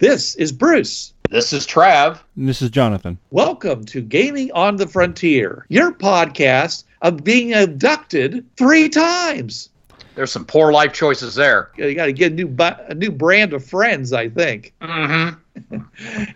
This is Bruce. This is Trav. And this is Jonathan. Welcome to Gaming on the Frontier, your podcast of being abducted three times. There's some poor life choices there. You got to get a new bu- a new brand of friends, I think. Mm-hmm.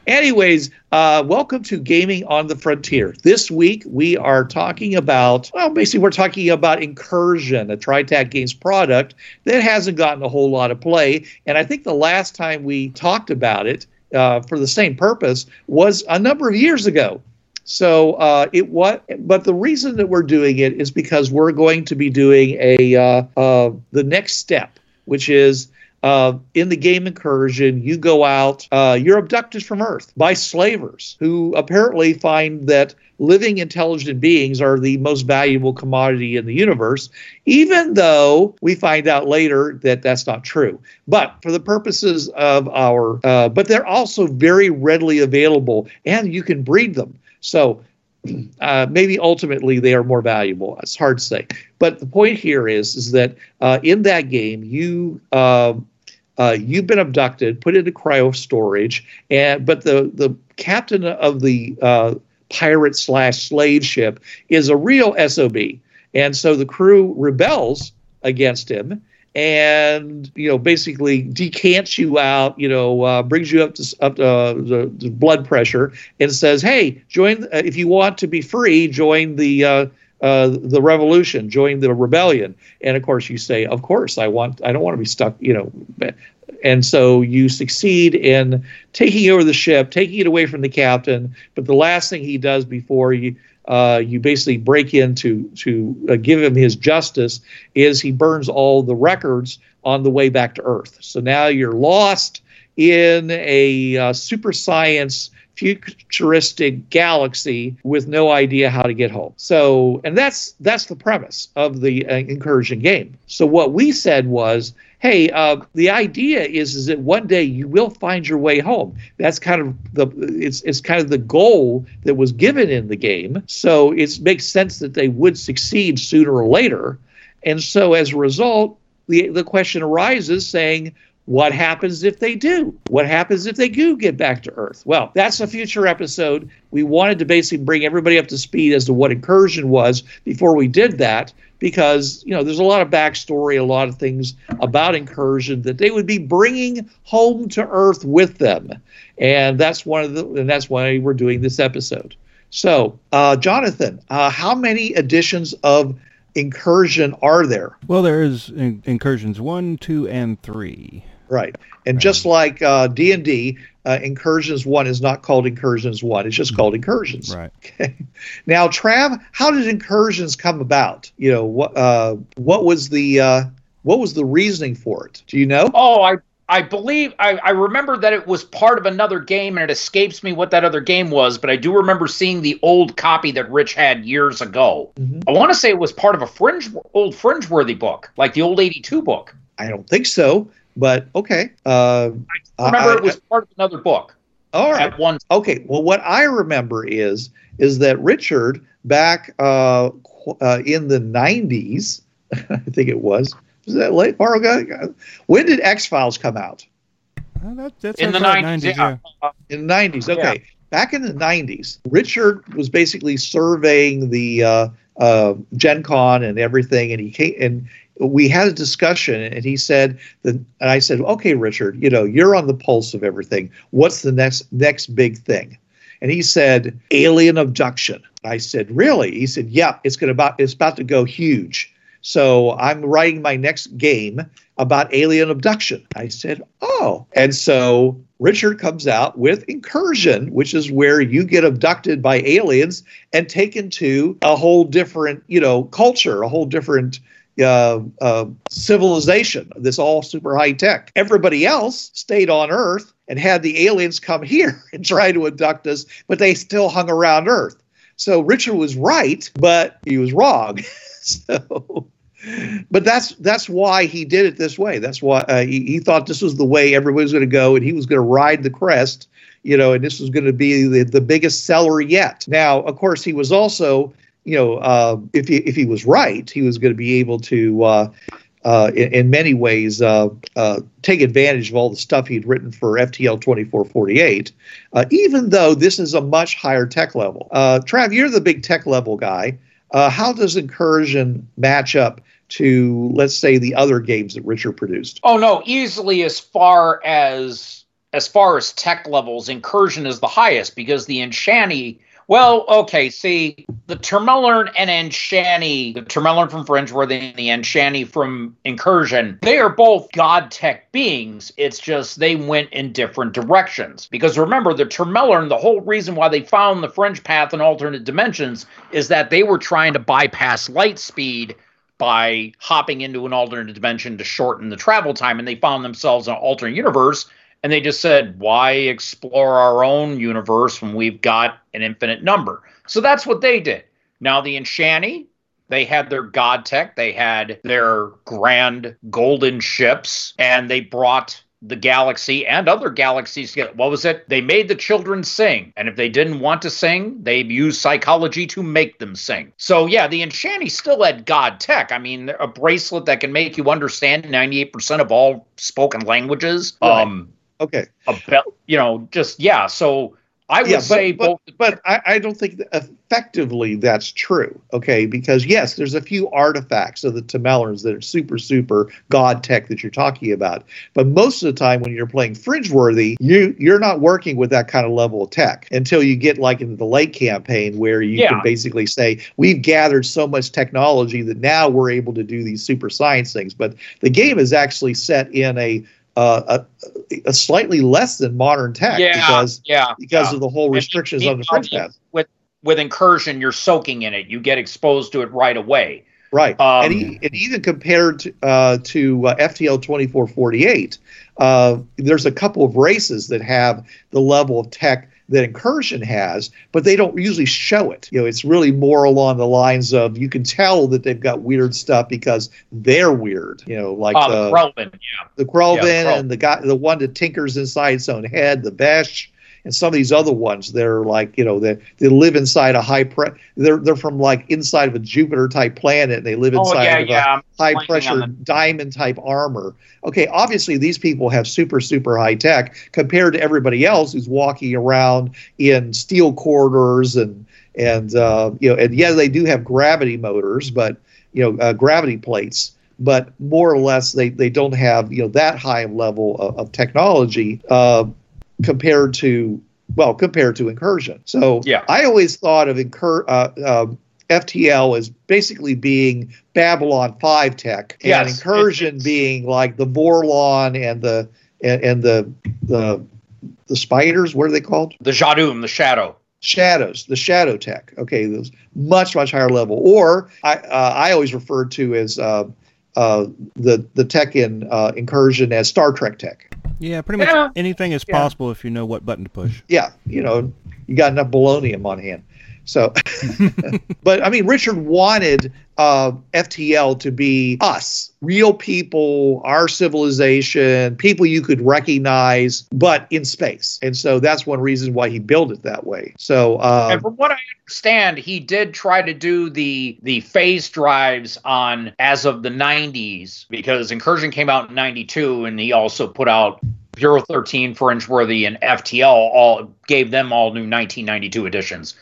Anyways, uh, welcome to Gaming on the Frontier. This week we are talking about, well, basically we're talking about Incursion, a TriTac Games product that hasn't gotten a whole lot of play. And I think the last time we talked about it uh, for the same purpose was a number of years ago. So uh, it what, but the reason that we're doing it is because we're going to be doing a uh, uh, the next step, which is uh, in the game incursion, you go out, uh, you're abducted from Earth by slavers who apparently find that living intelligent beings are the most valuable commodity in the universe, even though we find out later that that's not true. But for the purposes of our, uh, but they're also very readily available and you can breed them. So uh, maybe ultimately they are more valuable. It's hard to say. But the point here is is that uh, in that game you uh, uh, you've been abducted, put into cryo storage, and but the the captain of the uh, pirate slash slave ship is a real sob, and so the crew rebels against him and you know basically decants you out you know uh, brings you up to up to uh, the, the blood pressure and says hey join uh, if you want to be free join the uh, the revolution join the rebellion. And of course you say of course i want i don't want to be stuck you know. And so you succeed in taking over the ship taking it away from the captain. But the last thing he does before you uh, you basically break in to to uh, give him his justice is he burns all the records on the way back to Earth. So now you're lost in a uh, super science futuristic galaxy with no idea how to get home. So and that's that's the premise of the uh, incursion game. So what we said was hey, uh, the idea is is that one day you will find your way home. That's kind of the it's it's kind of the goal that was given in the game. So it makes sense that they would succeed sooner or later. And so as a result, the the question arises saying, what happens if they do? What happens if they do get back to Earth? Well, that's a future episode. We wanted to basically bring everybody up to speed as to what incursion was before we did that, because you know there's a lot of backstory, a lot of things about incursion that they would be bringing home to Earth with them, and that's one of the and that's why we're doing this episode. So, uh, Jonathan, uh, how many editions of incursion are there? Well, there is in- incursions one, two, and three. Right. And just like uh, D&D, uh, Incursions 1 is not called Incursions 1. It's just called Incursions. Right. Okay. Now, Trav, how did Incursions come about? You know, what uh, what was the uh, what was the reasoning for it? Do you know? Oh, I I believe I, I remember that it was part of another game, and it escapes me what that other game was. But I do remember seeing the old copy that Rich had years ago. Mhm. I want to say it was part of a fringe old fringe-worthy book, like the old '82 book. I don't think so, but okay. Uh, I remember I- it was part of another book all right. at one. Okay. Well, what I remember is is that Richard back uh, uh, in the '90s, I think it was. Was that late far ago? When did X Files come out? Uh, that, that's in the right, 90s, yeah. In the 90s. Okay. Back in the 90s, Richard was basically surveying the uh, uh, Gen Con and everything, and he came and we had a discussion, and he said that, and I said, "Okay, Richard, you know, you're on the pulse of everything. What's the next next big thing?" And he said, "Alien abduction." I said, "Really?" He said, "Yeah, it's gonna about it's about to go huge." So I'm writing my next game about alien abduction. I said, oh. And so Richard comes out with Incursion, which is where you get abducted by aliens and taken to a whole different, you know, culture, a whole different, uh, uh, civilization, this all super high tech. Everybody else stayed on Earth and had the aliens come here and try to abduct us, but they still hung around Earth. So Richard was right, but he was wrong. so, but that's that's why he did it this way. That's why uh, he, he thought this was the way everybody was going to go, and he was going to ride the crest, you know, and this was going to be the, the biggest seller yet. Now, of course, he was also, you know, uh, if he if he was right, he was going to be able to. Uh, uh, in, in, many ways, uh, uh, take advantage of all the stuff he'd written for FTL 2448, uh, even though this is a much higher tech level. Uh, Trav, you're the big tech level guy. Uh, how does Incursion match up to, let's say, the other games that Richard produced? Oh no, easily as far as as far as tech levels, Incursion is the highest because the Enchani well, okay. See, the Termelern and Enchani, the Termelern from Fringeworthy and the Enchani from Incursion, they are both God tech beings. It's just they went in different directions. Because remember, the Termelern, the whole reason why they found the fringe path in alternate dimensions is that they were trying to bypass light speed by hopping into an alternate dimension to shorten the travel time, and they found themselves in an alternate universe and they just said, why explore our own universe when we've got an infinite number? So that's what they did. Now, the Enchani, they had their god tech, they had their grand golden ships, and they brought the galaxy and other galaxies What was it? They made the children sing. And if they didn't want to sing, they used psychology to make them sing. So, yeah, the Enchani still had God tech. I mean, a bracelet that can make you understand 98% of all spoken languages. Right. Um, Okay. About you know, just yeah. So I would yeah, but, say but, both. But I, I don't think that effectively that's true. Okay, because yes, there's a few artifacts of the Termelerns that are super, super god tech that you're talking about. But most of the time, when you're playing Fringeworthy, you you're not working with that kind of level of tech until you get like into the late campaign where you yeah. can basically say we've gathered so much technology that now we're able to do these super science things. But the game is actually set in a uh, a, a, slightly less than modern tech yeah, because yeah, because yeah. of the whole restrictions of the fringe path. With with incursion, you're soaking in it. You get exposed to it right away. Right, um, and, he, and, even compared to, uh, to uh, FTL 2448, uh, there's a couple of races that have the level of tech that Incursion has, but they don't usually show it. You know, it's really more along the lines of you can tell that they've got weird stuff because they're weird. You know, like oh, the, the yeah, the Krelvin, yeah, the and the guy, the one that tinkers inside its own head, the Besh and some of these other ones they're like you know they, they live inside a high pre they're they're from like inside of a jupiter type planet and they live inside oh, yeah, of yeah. a high pressure the- diamond type armor okay obviously these people have super super high tech compared to everybody else who's walking around in steel corridors and and uh, you know and yeah they do have gravity motors but you know uh, gravity plates but more or less they, they don't have you know that high level of, of technology uh, compared to well compared to incursion. So yeah. I always thought of incur uh, uh, ftl as basically being babylon 5 tech and yes, incursion being like the vorlon and the and, and, the the the spiders what are they called? The jadum the shadow. Shadows the shadow tech. Okay those much much higher level. Or i uh, i always referred to as uh, uh, the the tech in uh, incursion as Star Trek tech. Yeah, pretty much yeah. anything is yeah. possible if you know what button to push. Yeah, you know, you got enough polonium on hand. So, but I mean, Richard wanted uh, FTL to be us, real people, our civilization, people you could recognize, but in space. And so that's one reason why he built it that way. So, um, and from what I understand, he did try to do the the phase drives on as of the 90s because Incursion came out in 92, and he also put out Bureau 13, Fringeworthy, and FTL all gave them all new 1992 editions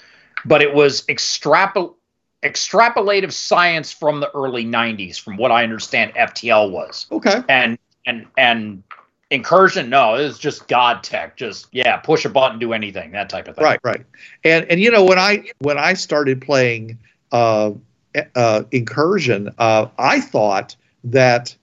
but it was extrapol- extrapolative science from the early 90s from what i understand ftl was. Okay. And and and incursion no it was just god tech just yeah push a button do anything that type of thing. Right right. And and you know when i when i started playing uh, uh incursion uh i thought that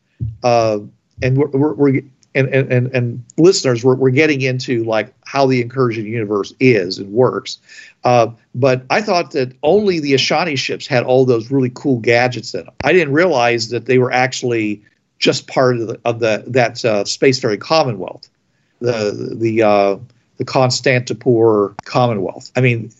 uh and we're, we're, we're and, and, and, listeners, we're, we're getting into like how the incursion universe is and works. Uh, but I thought that only the Ashani ships had all those really cool gadgets in them. I didn't realize that they were actually just part of the, of the that uh, spacefaring Commonwealth, the the uh, the Constantinople Commonwealth. I mean,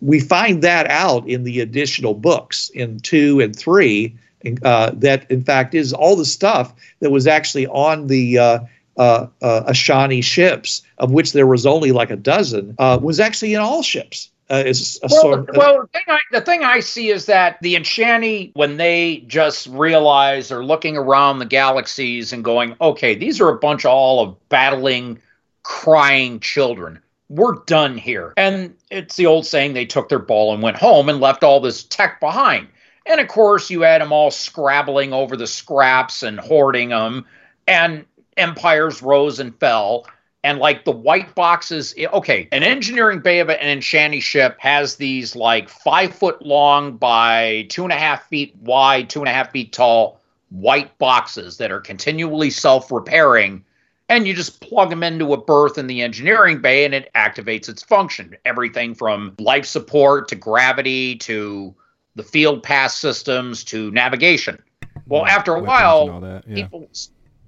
we find that out in the additional books in two and three. Uh, that in fact is all the stuff that was actually on the uh, uh, uh Ashani ships, of which there was only like a dozen, uh, was actually in all ships. Uh, is well, sort of, well the, thing I, the thing I see is that the Enchani, when they just realize they're looking around the galaxies and going, okay, these are a bunch of all of battling, crying children. We're done here. And it's the old saying they took their ball and went home and left all this tech behind. And of course, you had them all scrabbling over the scraps and hoarding them, and empires rose and fell and like the white boxes okay an engineering bay of an enchanty ship has these like five foot long by two and a half feet wide two and a half feet tall white boxes that are continually self-repairing and you just plug them into a berth in the engineering bay and it activates its function. Everything from life support to gravity to the field pass systems to navigation well after a while yeah. people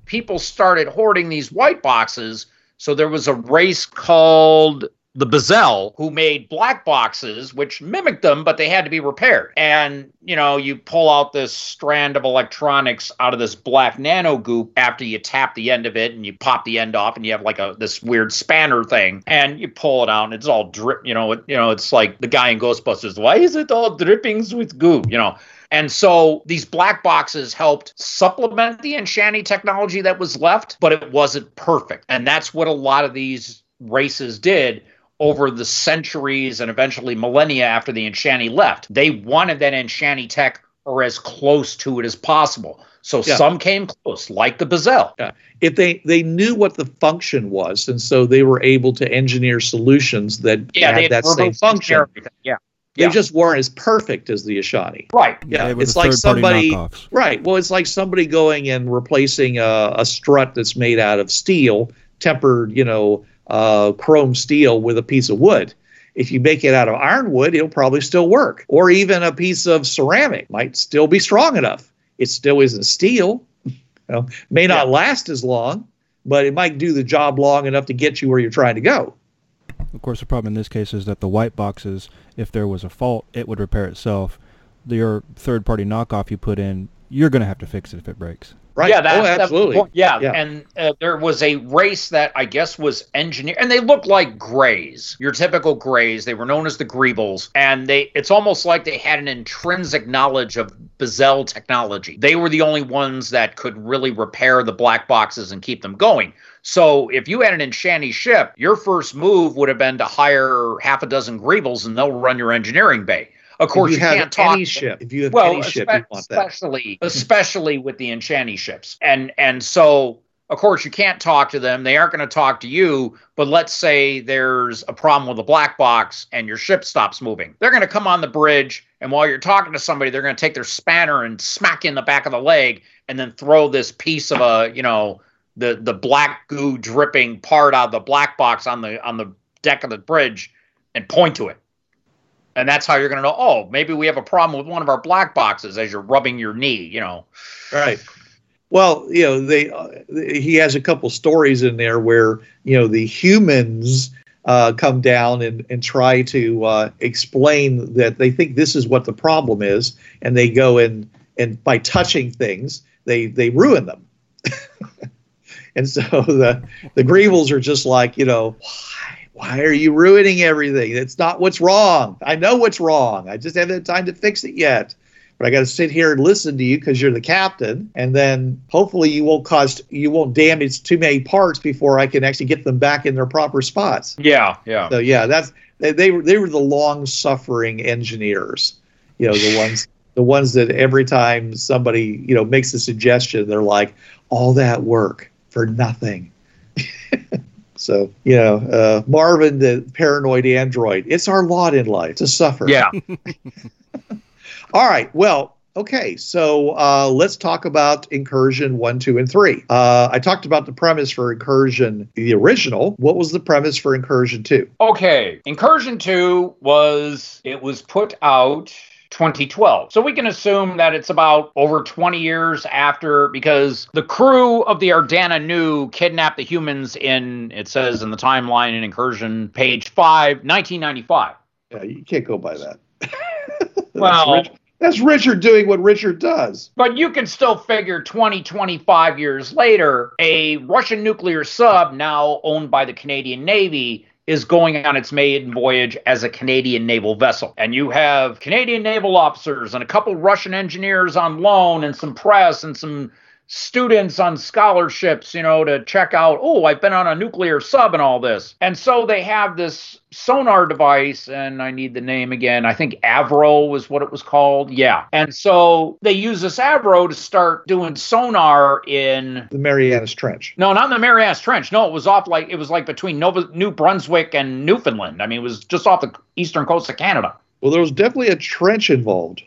people started hoarding these white boxes so there was a race called the Bezel who made black boxes which mimicked them, but they had to be repaired. And, you know, you pull out this strand of electronics out of this black nano goop after you tap the end of it and you pop the end off and you have like a this weird spanner thing and you pull it out and it's all drip, you know, it, you know, it's like the guy in Ghostbusters, why is it all drippings with goo? You know, and so these black boxes helped supplement the Enchani technology that was left, but it wasn't perfect. And that's what a lot of these races did over the centuries and eventually millennia after the Enchani left. They wanted that Enchani tech or as close to it as possible. So yeah. some came close, like the Bezel. Yeah. If they they knew what the function was, and so they were able to engineer solutions that yeah, had that same function. Yeah. They yeah. just weren't as perfect as the Ashani. Right. Yeah. yeah it's like somebody. Right. Well, it's like somebody going and replacing a, a, strut that's made out of steel, tempered, you know, uh, chrome steel with a piece of wood. If you make it out of ironwood, it'll probably still work. Or even a piece of ceramic might still be strong enough. It still isn't steel. you know, may not yeah. last as long, but it might do the job long enough to get you where you're trying to go. Of course, the problem in this case is that the white boxes, if there was a fault, it would repair itself. Your third-party knockoff you put in, you're going to have to fix it if it breaks. Right. Yeah, that, oh, absolutely. That, yeah. yeah. and uh, there was a race that I guess was engineered, and they looked like Greys, your typical Greys. They were known as the Greebles, and they it's almost like they had an intrinsic knowledge of Bezel technology. They were the only ones that could really repair the black boxes and keep them going. So if you had an Enchani ship, your first move would have been to hire half a dozen Greebles and they'll run your engineering bay. Of course, you, you can't talk any ship. If you have well, any ship, you want that. Especially, especially with the Enchani ships, and and so of course you can't talk to them. They aren't going to talk to you. But let's say there's a problem with the black box and your ship stops moving. They're going to come on the bridge, and while you're talking to somebody, they're going to take their spanner and smack you in the back of the leg, and then throw this piece of a you know the the black goo dripping part out of the black box on the on the deck of the bridge and point to it. And that's how you're going to know, oh, maybe we have a problem with one of our black boxes as you're rubbing your knee, you know. Right. Well, you know, they uh, he has a couple stories in there where, you know, the humans uh, come down and, and try to uh, explain that they think this is what the problem is, and they go and and by touching things, they they ruin them. And so the the Greebles are just like, you know, why why are you ruining everything? It's not what's wrong. I know what's wrong. I just haven't had time to fix it yet. But I got to sit here and listen to you because you're the captain, and then hopefully you won't cause you won't damage too many parts before I can actually get them back in their proper spots. Yeah, yeah. So yeah, that's they they were, they were the long suffering engineers. You know, the ones the ones that every time somebody you know makes a suggestion, they're like, all that work for nothing. so, you know, uh, Marvin, the paranoid android, it's our lot in life to suffer. Yeah. All right. Well, Okay, so uh, let's talk about Incursion 1, 2, and 3. Uh, I talked about the premise for Incursion, the original. What was the premise for Incursion 2? Okay, Incursion 2 was it was put out 2012. So we can assume that it's about over 20 years after because the crew of the Ardana Nu kidnapped the humans in it says in the timeline in Incursion page 5, 1995. Yeah, you can't go by that. Well, that's, Rich, that's Richard doing what Richard does. But you can still figure 20, 25 years later, a Russian nuclear sub, now owned by the Canadian Navy, is going on its maiden voyage as a Canadian naval vessel. And you have Canadian naval officers and a couple Russian engineers on loan and some press and some students on scholarships, you know, to check out, oh, I've been on a nuclear sub and all this. And so they have this sonar device, and I need the name again. I think Avro was what it was called. Yeah. And so they use this Avro to start doing sonar in the Marianas Trench. No, not in the Marianas Trench. No, it was off like it was like between Nova New Brunswick and Newfoundland. I mean, it was just off the eastern coast of Canada. Well, there was definitely a trench involved.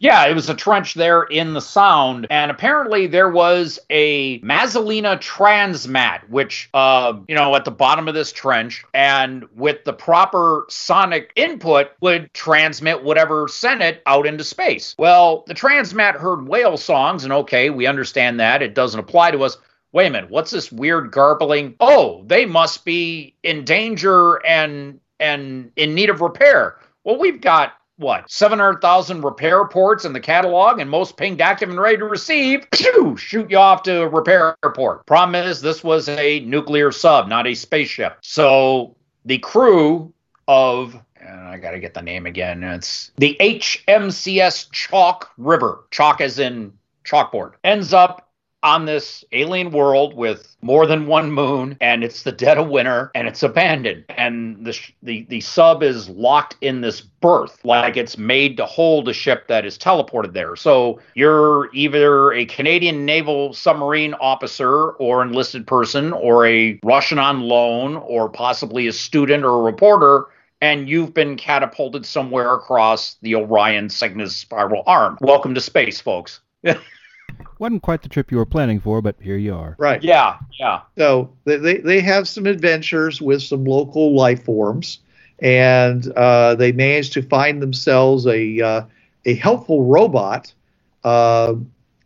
Yeah, it was a trench there in the Sound, and apparently there was a Mazzelina transmat, which, uh, you know, at the bottom of this trench, and with the proper sonic input, would transmit whatever sent it out into space. Well, the transmat heard whale songs, and okay, we understand that it doesn't apply to us. Wait a minute, what's this weird garbling? Oh, they must be in danger and and in need of repair. Well, we've got what 700,000 repair ports in the catalog and most pinged active and ready to receive shoot you off to a repair port problem is this was a nuclear sub not a spaceship so the crew of and I got to get the name again. It's the HMCS Chalk River. Chalk as in chalkboard. Ends up on this alien world with more than one moon and it's the dead of winter and it's abandoned. And the the the sub is locked in this berth like it's made to hold a ship that is teleported there. So you're either a Canadian naval submarine officer or enlisted person or a Russian on loan or possibly a student or a reporter and you've been catapulted somewhere across the Orion Cygnus spiral arm. Welcome to space folks Wasn't quite the trip you were planning for, but here you are. Right. Yeah, yeah. So they, they, they have some adventures with some local life forms, and uh, they manage to find themselves a uh, a helpful robot uh,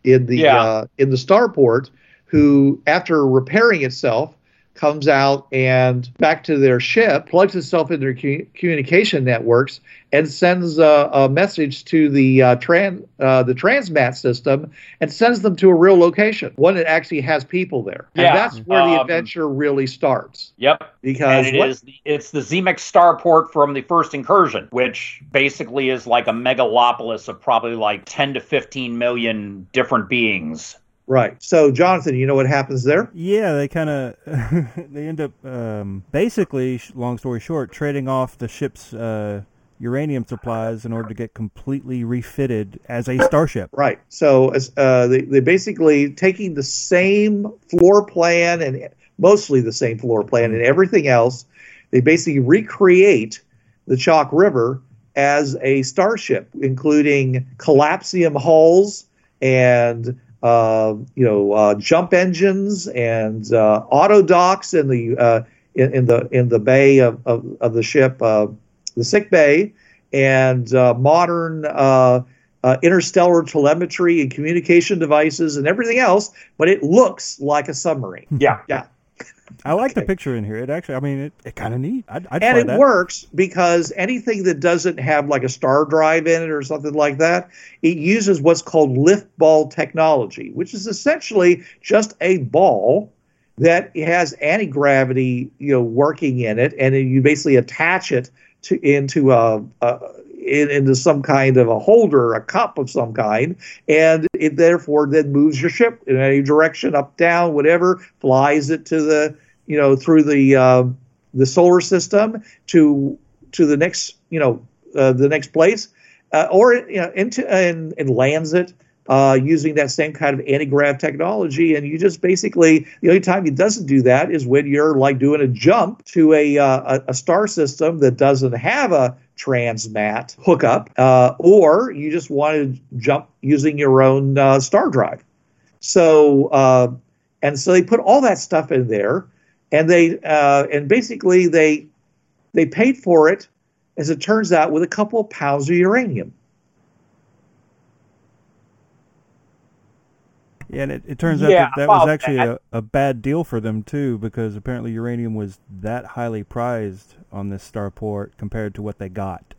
in the Yeah. uh, in the starport, who after repairing itself comes out and back to their ship, plugs itself into their cu- communication networks, and sends a, a message to the uh, tran uh, the transmat system and sends them to a real location, one that actually has people there. Yeah. And that's where the Um, adventure really starts. Yep. Because and it what- is the, it's the Zemex starport from the first incursion, which basically is like a megalopolis of probably like 10 to 15 million different beings. Right. So Jonathan, you know what happens there? Yeah, they kind of they end up um, basically, long story short, trading off the ship's uh, uranium supplies in order to get completely refitted as a starship. Right. So as uh, they they basically taking the same floor plan and mostly the same floor plan and everything else. They basically recreate the Chalk River as a starship, including collapsium hulls and uh, you know uh, jump engines and uh, auto docks in the uh, in, in the in the bay of, of, of the ship, uh, the sick bay, and uh, modern. Uh, uh, interstellar telemetry and communication devices and everything else, but it looks like a submarine. Yeah. Yeah. I like the picture in here. It actually, I mean, it, it kind of neat. I'd, I'd and it that. works because anything that doesn't have like a star drive in it or something like that, it uses what's called lift ball technology, which is essentially just a ball that has anti-gravity, you know, working in it, and then you basically attach it to into a, a in, into some kind of a holder, a cup of some kind, and it therefore then moves your ship in any direction, up, down, whatever, flies it to the, you know, through the uh, the solar system to to the next, you know, uh, the next place, uh, or you know, into and, and lands it uh, using that same kind of anti-grav technology. And you just basically the only time it doesn't do that is when you're like doing a jump to a uh, a, star system that doesn't have a transmat hookup, uh, or you just want to jump using your own uh, star drive. So, uh, and so they put all that stuff in there, and they uh, and basically they they paid for it, as it turns out, with a couple of pounds of uranium. Yeah, and it, it turns out Yeah, that that was actually that. a, a bad deal for them too, because apparently uranium was that highly prized on this starport compared to what they got.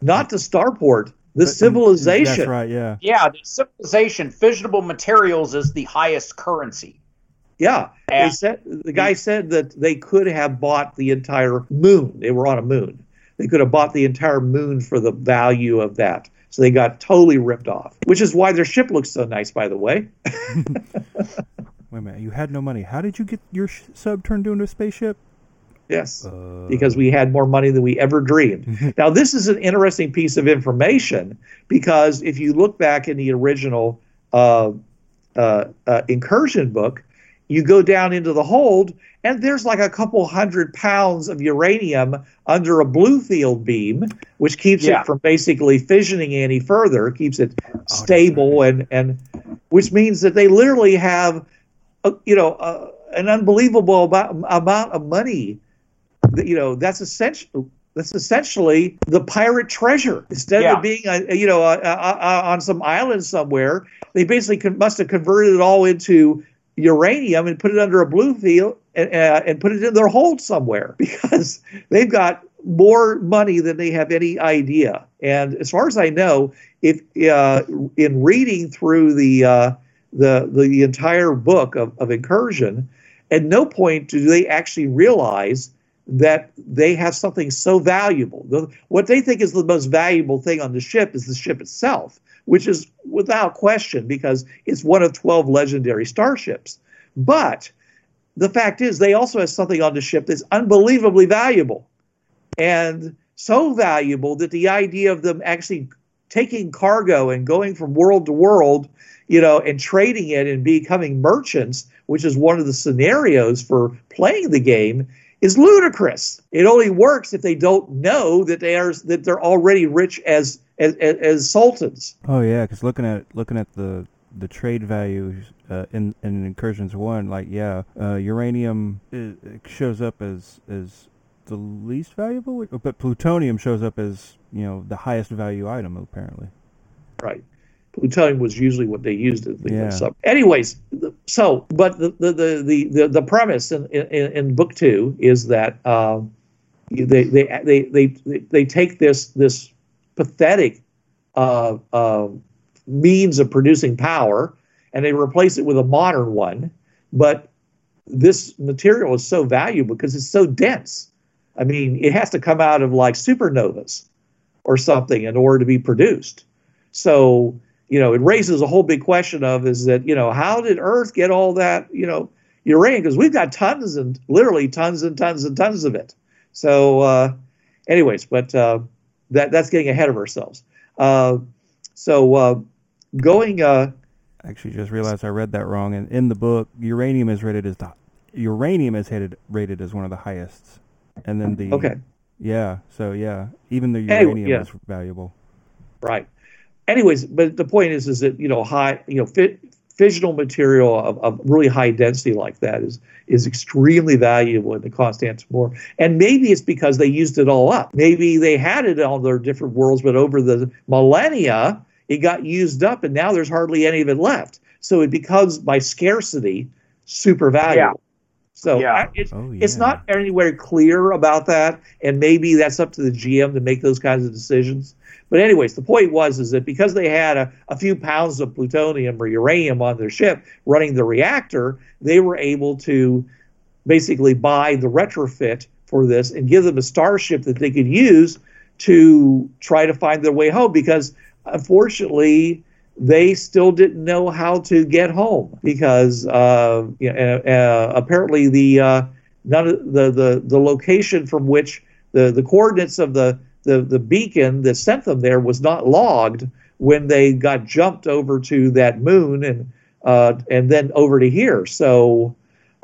Not the starport, the But- civilization. That's right. Yeah. Yeah, the civilization, fissionable materials is the highest currency. Yeah, they said the guy said that they could have bought the entire moon. They were on a moon. They could have bought the entire moon for the value of that. So they got totally ripped off, which is why their ship looks so nice, by the way. Wait a minute. You had no money. How did you get your sh- sub turned into a spaceship? Yes, Uh, because we had more money than we ever dreamed. now, this is an interesting piece of information because if you look back in the original uh, uh, uh, incursion book, you go down into the hold, and there's like a couple hundred pounds of uranium under a blue field beam, which keeps Yeah. it from basically fissioning any further, keeps it that's stable, and and which means that they literally have, a, you know, uh, an unbelievable amount, amount of money. That, you know, that's essential. That's essentially the pirate treasure. Instead Yeah. of being, a, you know, a, a, a, on some island somewhere, they basically con- must have converted it all into uranium and put it under a blue field and, uh, and put it in their hold somewhere because they've got more money than they have any idea. And as far as I know, if uh, in reading through the uh, the the entire book of, of incursion, at no point do they actually realize that they have something so valuable. The, what they think is the most valuable thing on the ship is the ship itself, which is without question because it's one of 12 legendary starships. But the fact is, they also have something on the ship that's unbelievably valuable and so valuable that the idea of them actually taking cargo and going from world to world, you know, and trading it and becoming merchants, which is one of the scenarios for playing the game, is ludicrous. It only works if they don't know that they are that they're already rich as as, as, as sultans. Oh yeah, because looking at looking at the the trade values uh, in in incursions one, like yeah, uh, uranium i it shows up as as the least valuable, but plutonium shows up as you know the highest value item apparently. Right. Plutonium was usually what they used as the Yeah. sub. Anyways, so but the the the the, the, the premise in, in in book two is that um, they, they they they they they take this this pathetic uh, uh, means of producing power and they replace it with a modern one, but this material is so valuable because it's so dense. I mean, it has to come out of like supernovas or something in order to be produced. So, you know, it raises a whole big question of is that, you know, how did Earth get all that, you know, uranium? Because we've got tons and literally tons and tons and tons of it. So, uh, anyways, but uh, that that's getting ahead of ourselves. Uh, so, uh, going, uh, Actually, just realized I read that wrong. And in the book, uranium is rated as the uranium is rated rated as one of the highest, and then the okay, yeah. So yeah, even the Anyway, uranium yeah. is valuable. right. Anyways, but the point is, is that you know, high, you know, fi- fissional material of, of really high density like that is is extremely valuable in the Constantinople. And maybe it's because they used it all up. Maybe they had it on their different worlds, but over the millennia, it got used up, and now there's hardly any of it left. So it becomes by scarcity super valuable. So Yeah. I, it's, Oh, it's not anywhere clear about that, and maybe that's up to the GM to make those kinds of decisions. But anyways, the point was is that because they had a, a few pounds of plutonium or uranium on their ship running the reactor, they were able to basically buy the retrofit for this and give them a starship that they could use to try to find their way home because unfortunately they still didn't know how to get home because uh, you know, uh, apparently the uh, none of the, the the location from which the the coordinates of the the the beacon that sent them there was not logged when they got jumped over to that moon and uh, and then over to here. So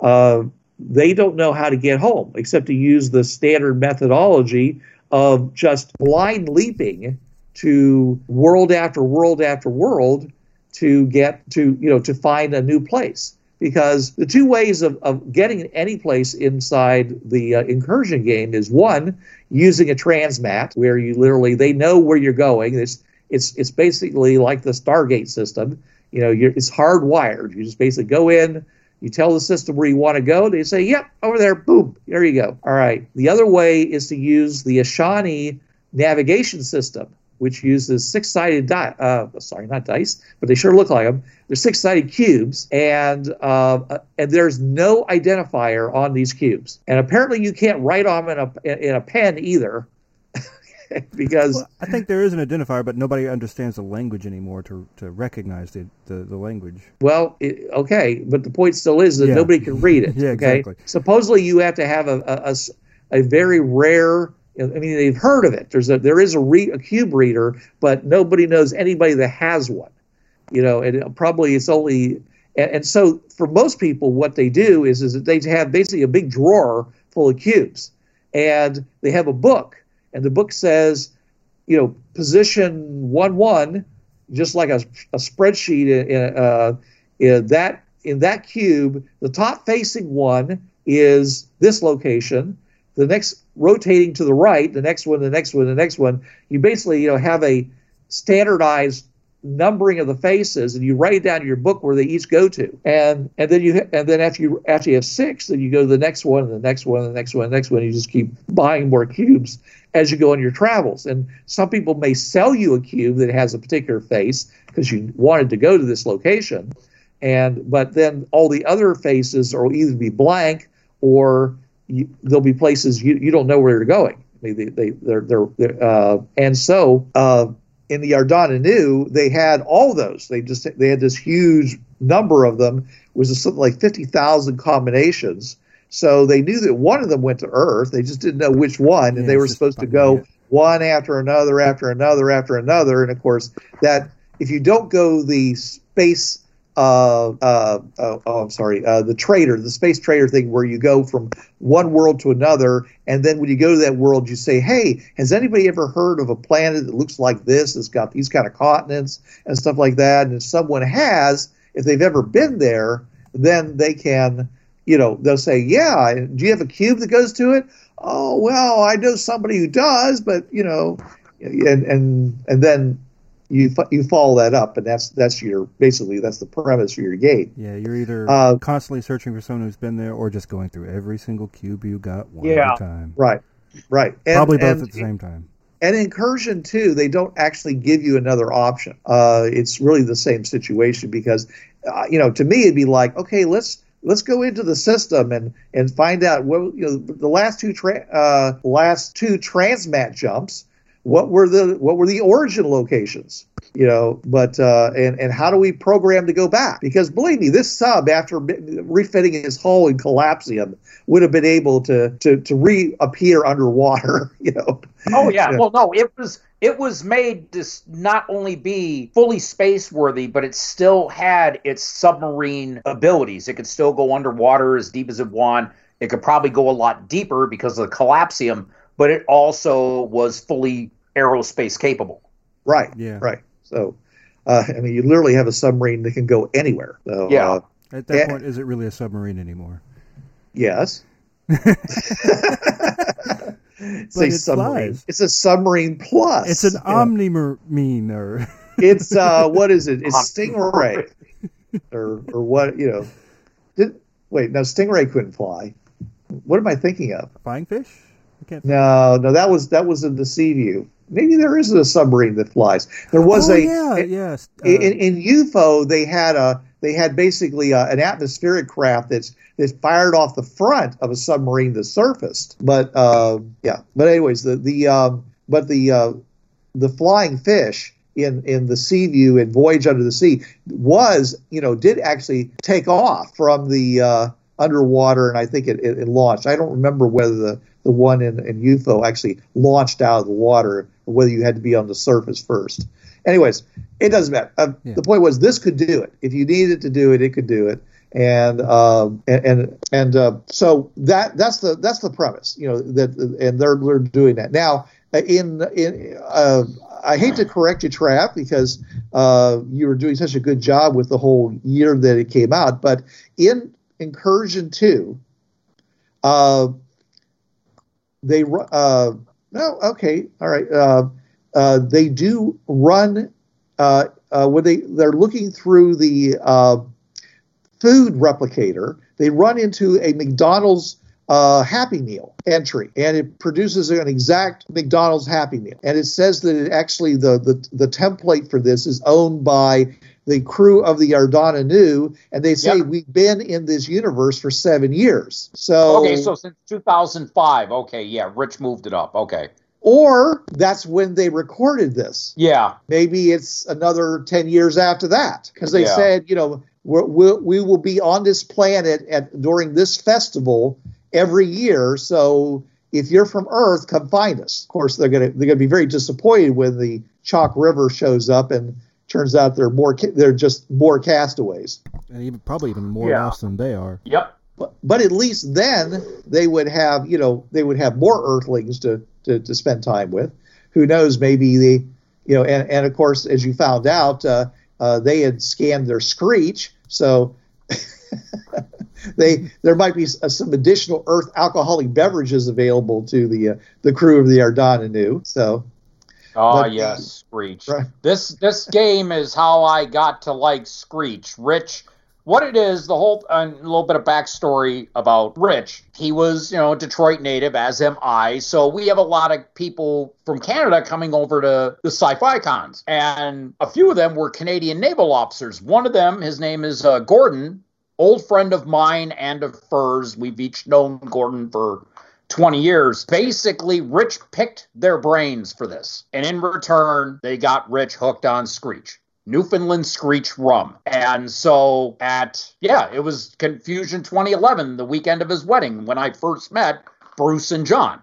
uh, they don't know how to get home except to use the standard methodology of just blind leaping to world after world after world to get to you know to find a new place. Because the two ways of, of getting any place inside the uh, incursion game is one using a transmat where you literally they know where you're going. It's it's it's basically like the stargate system. You know you're, it's hardwired. You just basically go in you tell the system where you want to go they say yep over there boom there you go. All right. The other way is to use the ashani navigation system which uses six-sided die. Uh, sorry, not dice, but they sure look like them. They're six-sided cubes, and uh, and there's no identifier on these cubes. And apparently, you can't write on them in a in a pen either, because Well, I think there is an identifier, but nobody understands the language anymore to to recognize the the, the language. well, it, okay, but the point still is that Yeah. nobody can read it. Yeah, okay? exactly. Supposedly, you have to have a a very rare. I mean, they've heard of it. There's a there is a, re, a cube reader, but nobody knows anybody that has one. You know, and probably it's only and, and so for most people, what they do is is that they have basically a big drawer full of cubes, and they have a book, and the book says, you know, position one one, just like a, a spreadsheet in, in, uh, in that in that cube, the top facing one is this location. The next rotating to the right, the next one, the next one, the next one. You basically, you know, have a standardized numbering of the faces, and you write it down in your book where they each go to. And and then you and then after you after you have six, then you go to the next one, and the next one, and the next one, and the next one. You just keep buying more cubes as you go on your travels. And some people may sell you a cube that has a particular face because you wanted to go to this location and but then all the other faces will either be blank or you, there'll be places you, you don't know where you're going. I mean, they, they they're they're, they're uh, and so uh, in the Ardana New they had all those. They just they had this huge number of them. It was something like fifty thousand combinations. So they knew that one of them went to Earth. They just didn't know which one, and Yeah, they were supposed to go one after another, after another, after another. And of course, that if you don't go the space uh, uh, uh, oh, I'm sorry, uh, the trader, the space trader thing, where you go from one world to another, and then when you go to that world, you say, "Hey, has anybody ever heard of a planet that looks like this? It's got these kind of continents and stuff like that." And if someone has, if they've ever been there, then they can, you know, they'll say, "Yeah, do you have a cube that goes to it?" Oh, well, I know somebody who does, but you know, and and and then you you follow that up, and that's that's your basically that's the premise for your game. Yeah, you're either Uh, constantly searching for someone who's been there, or just going through every single cube you got one Yeah. at a time. Right, right. And, Probably both and, at the same time. And incursion too, they don't actually give you another option. Uh, it's really the same situation because, uh, you know, to me it'd be like, okay, let's let's go into the system and and find out what you know the last two tra- uh, last two transmat jumps. What were the what were the origin locations? You know, but uh, and and how do we program to go back? Because believe me, this sub after refitting his hull and collapsium would have been able to to to reappear underwater. You know. Oh yeah. Yeah. Well, no, it was it was made to not only be fully space worthy, but it still had its submarine abilities. It could still go underwater as deep as it wanted. It could probably go a lot deeper because of the collapsium, but it also was fully aerospace capable. Right. Yeah. Right. So, uh, I mean, you literally have a submarine that can go anywhere. So, Yeah. Uh, At that Yeah. point, is it really a submarine anymore? yes. it's But a it submarine. flies. It's a submarine plus. It's an you know. omnimarine, or It's uh, what is it? It's Stingray, or or what? You know, did wait? No, Stingray couldn't fly. What am I thinking of? flying fish. No, no, that was that was in the Sea View. Maybe there is a submarine that flies. There was oh, a yeah, it- yes. Uh, in, in UFO, they had a they had basically a, an atmospheric craft that's that's fired off the front of a submarine that surfaced. But uh, yeah, but anyways, the the um, but the uh, the flying fish in in the Sea View and Voyage Under the Sea was you know did actually take off from the uh, underwater, and I think it, it, it launched. I don't remember whether the the one in, in UFO actually launched out of the water whether you had to be on the surface first. Anyways, it doesn't matter. Uh, Yeah. The point was, this could do it. If you needed to do it, it could do it. And um, and and, and uh, so that that's the that's the premise, you know. That and they're they're doing that now. in in uh, I hate to correct you, Trav, because uh, you were doing such a good job with the whole year that it came out. But in Incursion Two, uh, they uh, no okay all right uh, uh, they do run uh, uh, when they they're looking through the uh, food replicator they run into a McDonald's uh, Happy Meal entry, and it produces an exact McDonald's Happy Meal. And it says that it actually the the, the template for this is owned by the crew of the Ardana Nu, and they say Yep. we've been in this universe for seven years. So Okay, so since 2005. Okay, yeah, Rich moved it up. Okay. or that's when they recorded this. Yeah. Maybe it's another 10 years after that because they Yeah. said, you know, we're, we'll, we will be on this planet at, during this festival every year. So if you're from Earth, come find us. Of course, they're gonna they're gonna be very disappointed when the Chalk River shows up and turns out they're more they're just more castaways. and even probably even more Yeah. lost than they are. Yep. But, but at least then they would have you know they would have more Earthlings to to, to spend time with. Who knows? Maybe they you know and, and of course as you found out uh, uh, they had scanned their screech so. they there might be uh, some additional earth alcoholic beverages available to the uh, the crew of the Ardana Nu. So Oh But- yes, Screech. Right. This this game is how I got to like Screech. Rich, what it is, the whole a little bit of backstory about Rich. He was, you know, a Detroit native, as am I. So we have a lot of people from Canada coming over to the sci-fi cons, and a few of them were Canadian naval officers. One of them, his name is uh, Gordon, old friend of mine and of Furs. We've each known Gordon for 20 years. Basically, Rich picked their brains for this. And in return, they got Rich hooked on Screech. Newfoundland Screech rum. And so at, yeah, it was Confusion 2011, the weekend of his wedding, when I first met Bruce and John.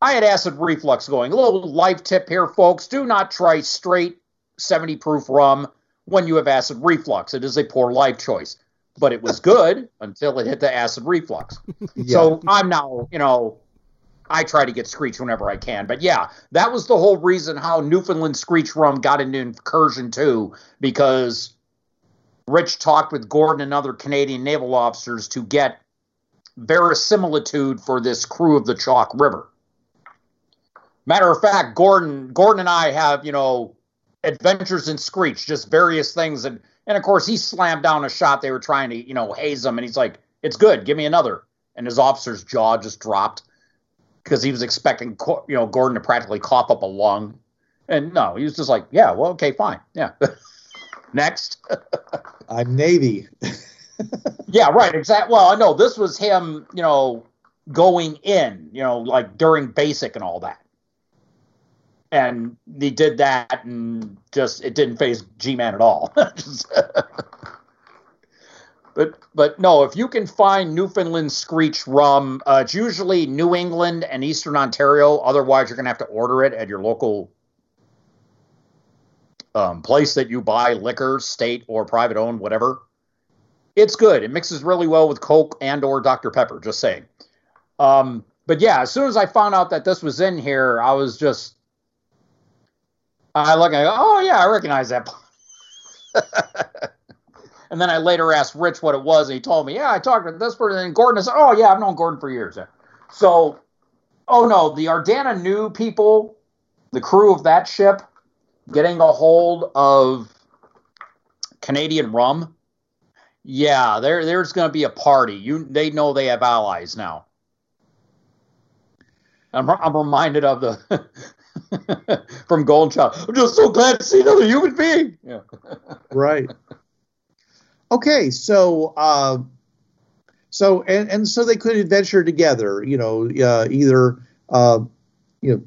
I had acid reflux going. A little life tip here, folks. Do not try straight 70 proof rum when you have acid reflux. It is a poor life choice. But it was good until it hit the acid reflux. So I'm now, you know, I try to get Screech whenever I can. But yeah, that was the whole reason how Newfoundland Screech Rum got into Incursion 2 because Rich talked with Gordon and other Canadian naval officers to get verisimilitude for this crew of the Chalk River. Matter of fact, Gordon Gordon and I have, you know, adventures in Screech, just various things and and of course he slammed down a shot they were trying to, you know, haze him and he's like, "It's good, give me another." And his officer's jaw just dropped because he was expecting, you know, Gordon to practically cough up a lung. And no, he was just like, "Yeah, well, okay, fine. Yeah." Next. I'm Navy. Yeah, right. Exactly. Well, I know this was him, you know, going in, you know, like during basic and all that. And he did that and just it didn't phase G Man at all. But but no, if you can find Newfoundland Screech rum, uh, it's usually New England and Eastern Ontario. Otherwise, you're gonna have to order it at your local um, place that you buy liquor, state or private owned, whatever it's good. It mixes really well with Coke and or Dr. Pepper, just saying. Um, but yeah, as soon as I found out that this was in here, I was just I look and I go, oh yeah, I recognize that. and then I later asked Rich what it was, and he told me, yeah, I talked to this person, and Gordon said, oh yeah, I've known Gordon for years. So, oh no, the Ardana New people, the crew of that ship, getting a hold of Canadian rum yeah, there there's going to be a party. You they know they have allies now. I'm I'm reminded of the from Golden Child. I'm just so glad to see another human being. Yeah. right. Okay, so uh, so and and so they could adventure together. You know, uh, either uh, you know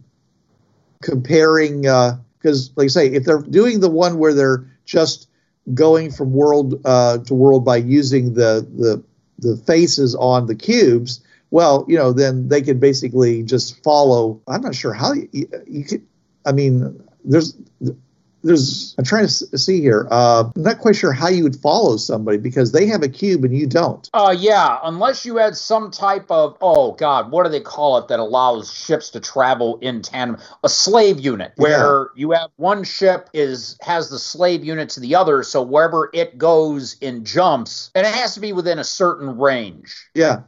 comparing because, like I say, if they're doing the one where they're just going from world uh, to world by using the the the faces on the cubes, well, you know, then they could basically just follow. I'm not sure how you, you could. I mean, there's there's I'm trying to see here. Uh, I'm not quite sure how you would follow somebody because they have a cube and you don't. Uh, yeah, unless you had some type of oh god, what do they call it that allows ships to travel in tandem? A slave unit, where you have one ship is has the slave unit to the other, so wherever it goes in jumps, and it has to be within a certain range. Yeah,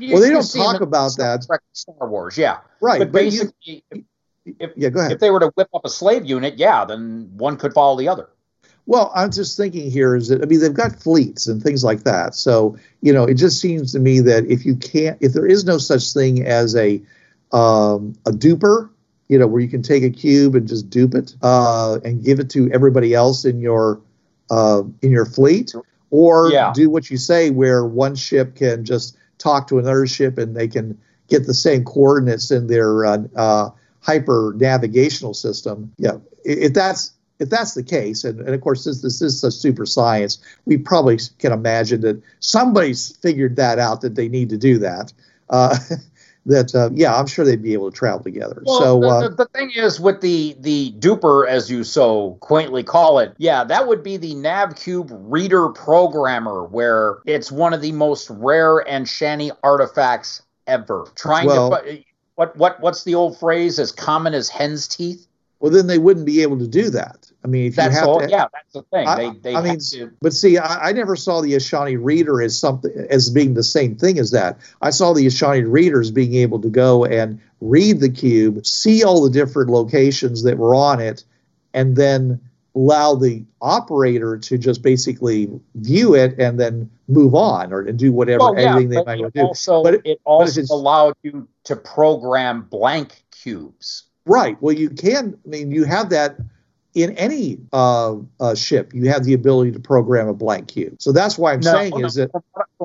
Well, they don't talk about that. Star Wars, yeah, right. but But basically, if, if, yeah, go ahead. if they were to whip up a slave unit, yeah, then one could follow the other. Well, I'm just thinking here is that I mean they've got fleets and things like that. So you know, it just seems to me that if you can't, if there is no such thing as a um, a duper, you know, where you can take a cube and just dupe it uh, and give it to everybody else in your uh, in your fleet, or Yeah. do what you say, where one ship can just talk to another ship and they can get the same coordinates in their uh, uh, hyper navigational system. Yeah, if that's if that's the case, and, and of course this this is a super science, we probably can imagine that somebody's figured that out that they need to do that. Uh, that uh, yeah, I'm sure they'd be able to travel together. Well, so the, uh, the, the thing is with the the duper, as you so quaintly call it, yeah, that would be the NavCube reader programmer, where it's one of the most rare and shanty artifacts ever. Trying Well- to what what what's the old phrase? As common as hen's teeth. well, then they wouldn't be able to do that. I mean, if That's you have all. to, yeah, that's the thing. I- they they I mean, to. But see, I, I never saw the Ashani reader as something as being the same thing as that. I saw the Ashani readers being able to go and read the cube, see all the different locations that were on it, and then allow the operator to just basically view it and then move on or and do whatever Well, yeah, anything they might want to do. also But it- it also it's- allowed you to program blank cubes. Right. Well, you can. I mean, you have that in any uh, uh, ship. You have the ability to program a blank cube. So that's why I'm No, saying no, is that from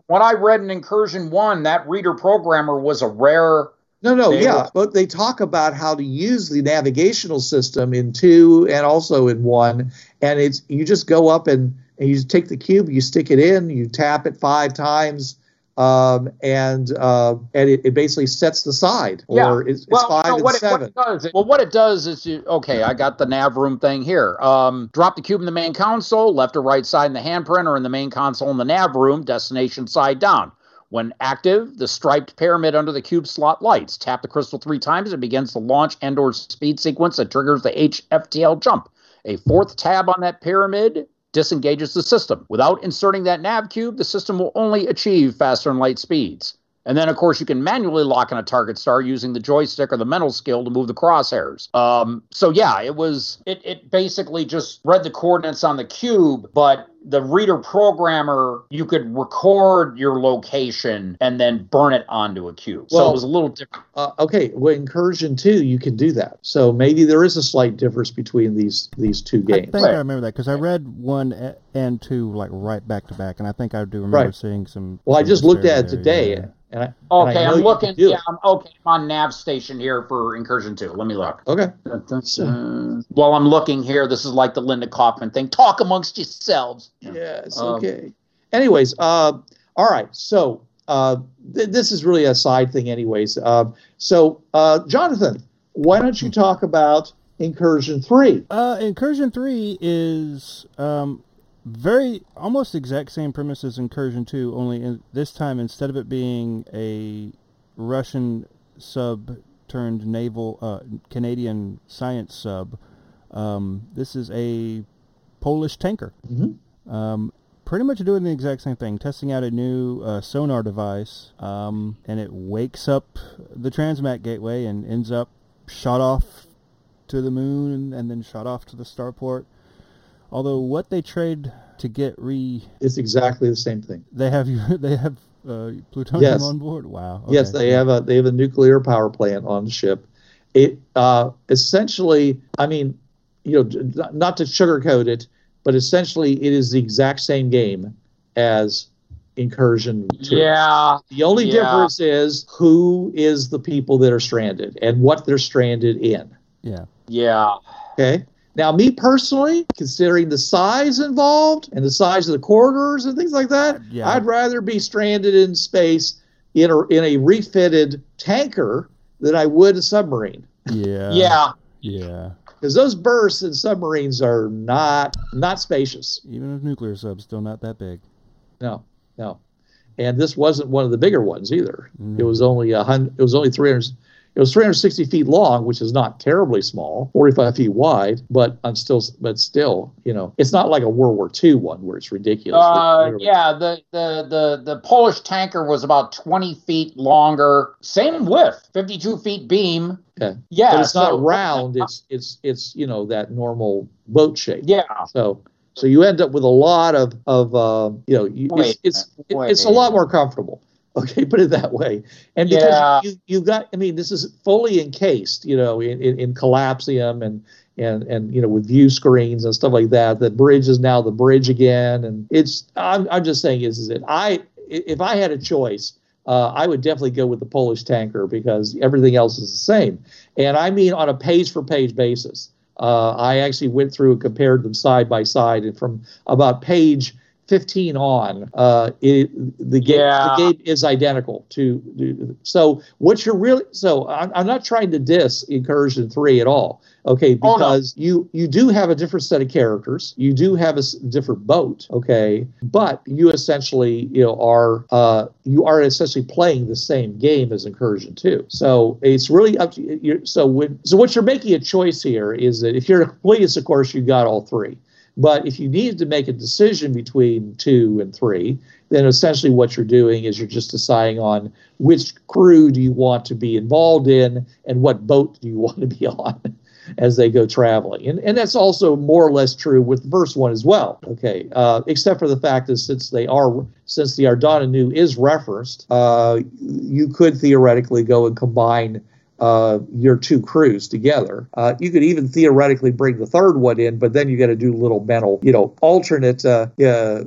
what- I read in Incursion One, that reader programmer was a rare. No, no, yeah, but they talk about how to use the navigational system in two and also in one, and it's you just go up and, and you take the cube, you stick it in, you tap it five times, um, and uh, and it, it basically sets the side, or Yeah. it's, it's Well, five no, and what, it, what seven. it does, well, what it does is, you, okay, I got the nav room thing here. Um, drop the cube in the main console, left or right side in the handprint, or in the main console in the nav room, destination side down. When active, the striped pyramid under the cube slot lights. Tap the crystal three times, it begins the launch and/or speed sequence that triggers the HFTL jump. A fourth tab on that pyramid disengages the system. Without inserting that nav cube, the system will only achieve faster and light speeds. And then, of course, you can manually lock in a target star using the joystick or the mental skill to move the crosshairs. Um, so yeah, it was it, it basically just read the coordinates on the cube, but the reader programmer you could record your location and then burn it onto a cube. so it was a little different. Uh, okay, well, incursion two, you can do that. So maybe there is a slight difference between these these two games. I think Right. I remember that because I read one and two like right back to back, and I think I do remember Right. seeing some. Well, I just looked at it today, there, and I and I Okay, know I'm looking. Yeah. I'm okay. I'm on nav station here for incursion two. Let me look. Okay. Uh, while I'm looking here, this is like the Linda Kaufman thing. Talk amongst yourselves. Yes. Um, okay. Anyways, uh, all right. So uh, th- this is really a side thing, anyways. Uh, so uh, Jonathan, why don't you talk about Incursion Three? Uh, Incursion Three is um, very almost exact same premise as Incursion Two, only in, this time instead of it being a Russian sub turned naval uh, Canadian science sub, um, this is a Polish tanker. Mhm. Um, pretty much doing the exact same thing, testing out a new uh, sonar device, um, and it wakes up the transmat gateway and ends up shot off to the moon and then shot off to the starport. Although what they trade to get re, It's exactly the same thing. they have they have uh, plutonium Yes. on board. Wow. Yes, they have a they have a nuclear power plant on the ship. It uh, essentially, I mean, you know, not to sugarcoat it, but essentially, it is the exact same game as Incursion Two. Yeah. The only Yeah. difference is who is the people that are stranded and what they're stranded in. Yeah. Yeah. Okay. Now, me personally, considering the size involved and the size of the corridors and things like that, uh, Yeah. I'd rather be stranded in space in a, in a refitted tanker than I would a submarine. Yeah. yeah. Yeah. Because those berths in submarines are not not spacious. Even a nuclear sub's still not that big. No, no, and this wasn't one of the bigger ones either. It mm-hmm. was only a hundred. It was only three hundred. It was 360 feet long, which is not terribly small, 45 feet wide, but I'm still, but still, you know, it's not like a World War II one where it's ridiculous. Uh, yeah, the, the the the Polish tanker was about 20 feet longer, same width, 52 feet beam. Okay. Yeah, but it's so- not round. It's it's it's you know that normal boat shape. Yeah, So so you end up with a lot of of uh, you know you, it's it's, it's a lot more comfortable. Okay, put it that way. And because Yeah. you you got I mean this is fully encased, you know, in, in, in collapsium and and and you know with view screens and stuff like that. The bridge is now the bridge again, and it's I'm I'm just saying is is it I if I had a choice. Uh, I would definitely go with the Polish tanker because everything else is the same. And I mean on a page for page basis. Uh, I actually went through and compared them side by side, and from about page 15 on, uh, it, the game Yeah. the game is identical to. So what you're really so I'm, I'm not trying to diss Incursion three at all. Okay, Oh, no. because you you do have a different set of characters, you do have a different boat. Okay, but you essentially you know are uh, you are essentially playing the same game as Incursion two. So it's really up to you. So when so what you're making a choice here is that if you're a completist, of course, you got all three. But if you needed to make a decision between two and three, then essentially what you're doing is you're just deciding on which crew do you want to be involved in and what boat do you want to be on as they go traveling. And, and that's also more or less true with the first one as well. Okay, uh, except for the fact that since they are since the Ardana Nu is referenced, uh, you could theoretically go and combine uh, your two crews together. Uh, you could even theoretically bring the third one in, but then you got to do little mental, you know, alternate, uh, uh,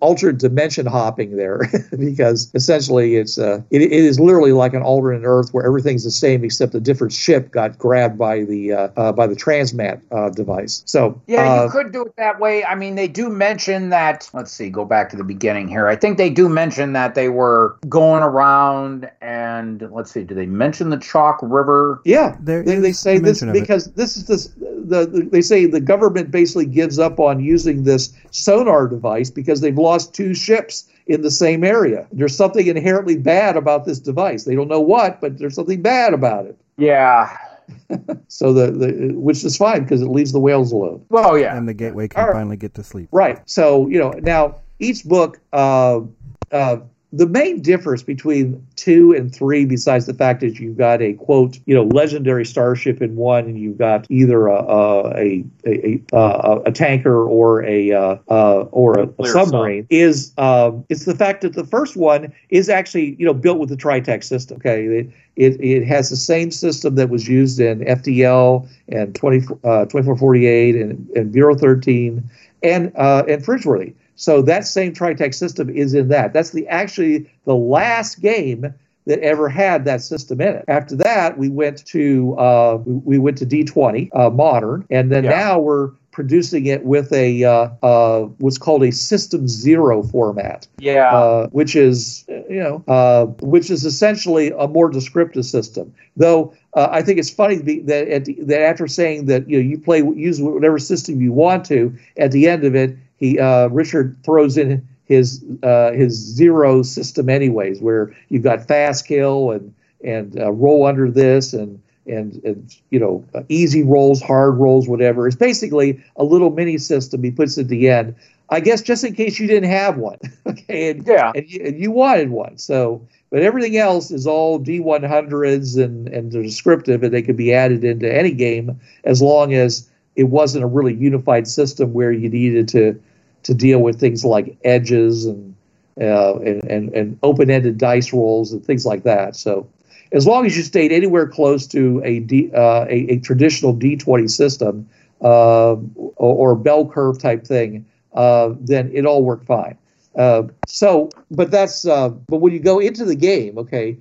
alternate dimension hopping there, because essentially it's uh, it, it is literally like an alternate Earth where everything's the same except a different ship got grabbed by the uh, uh, by the transmat uh, device. So Yeah, you could do it that way. I mean, they do mention that. Let's see, go back to the beginning here. I think they do mention that they were going around and let's see, do they mention the Chalk River? Yeah, There they, they say this mention of it. because this is this the, the they say the government basically gives up on using this sonar device because they've lost two ships in the same area. There's something inherently bad about this device. They don't know what, but there's something bad about it. Yeah. So the, the which is fine because it leaves the whales alone. Well, yeah. And the gateway can All right. finally get to sleep. Right. So, you know, now each book, uh, uh, the main difference between two and three, besides the fact that you've got a quote, you know, legendary starship in one, and you've got either a a a, a, a, a tanker or a uh, uh, or a, a submarine, is um, it's the fact that the first one is actually you know built with the TriTac system. Okay, it, it, it has the same system that was used in FTL and 20, uh, 2448 and, and Bureau 13 and uh, and Fringeworthy. So that same TriTac system is in that. That's the actually the last game that ever had that system in it. After that, we went to uh, we, we went to D20 uh, modern, and then Yeah. now we're producing it with a uh, uh, what's called a System Zero format Yeah. uh, which is you know uh, which is essentially a more descriptive system. Though uh, I think it's funny that at the, that after saying that you know you play use whatever system you want to, at the end of it, he uh, Richard throws in his uh, his zero system anyways, where you've got fast kill and and uh, roll under this and and, and you know easy rolls, hard rolls, whatever. It's basically a little mini system he puts at the end. I guess just in case you didn't have one, okay, and, yeah. and, you, and you wanted one. So, but everything else is all D100s and and they're descriptive, and they could be added into any game as long as it wasn't a really unified system where you needed to to deal with things like edges and uh, and, and and open-ended dice rolls and things like that. So, as long as you stayed anywhere close to a D, uh, a, a traditional D20 system uh, or, or bell curve type thing, uh, then it all worked fine. Uh, so, but that's uh, but when you go into the game, okay,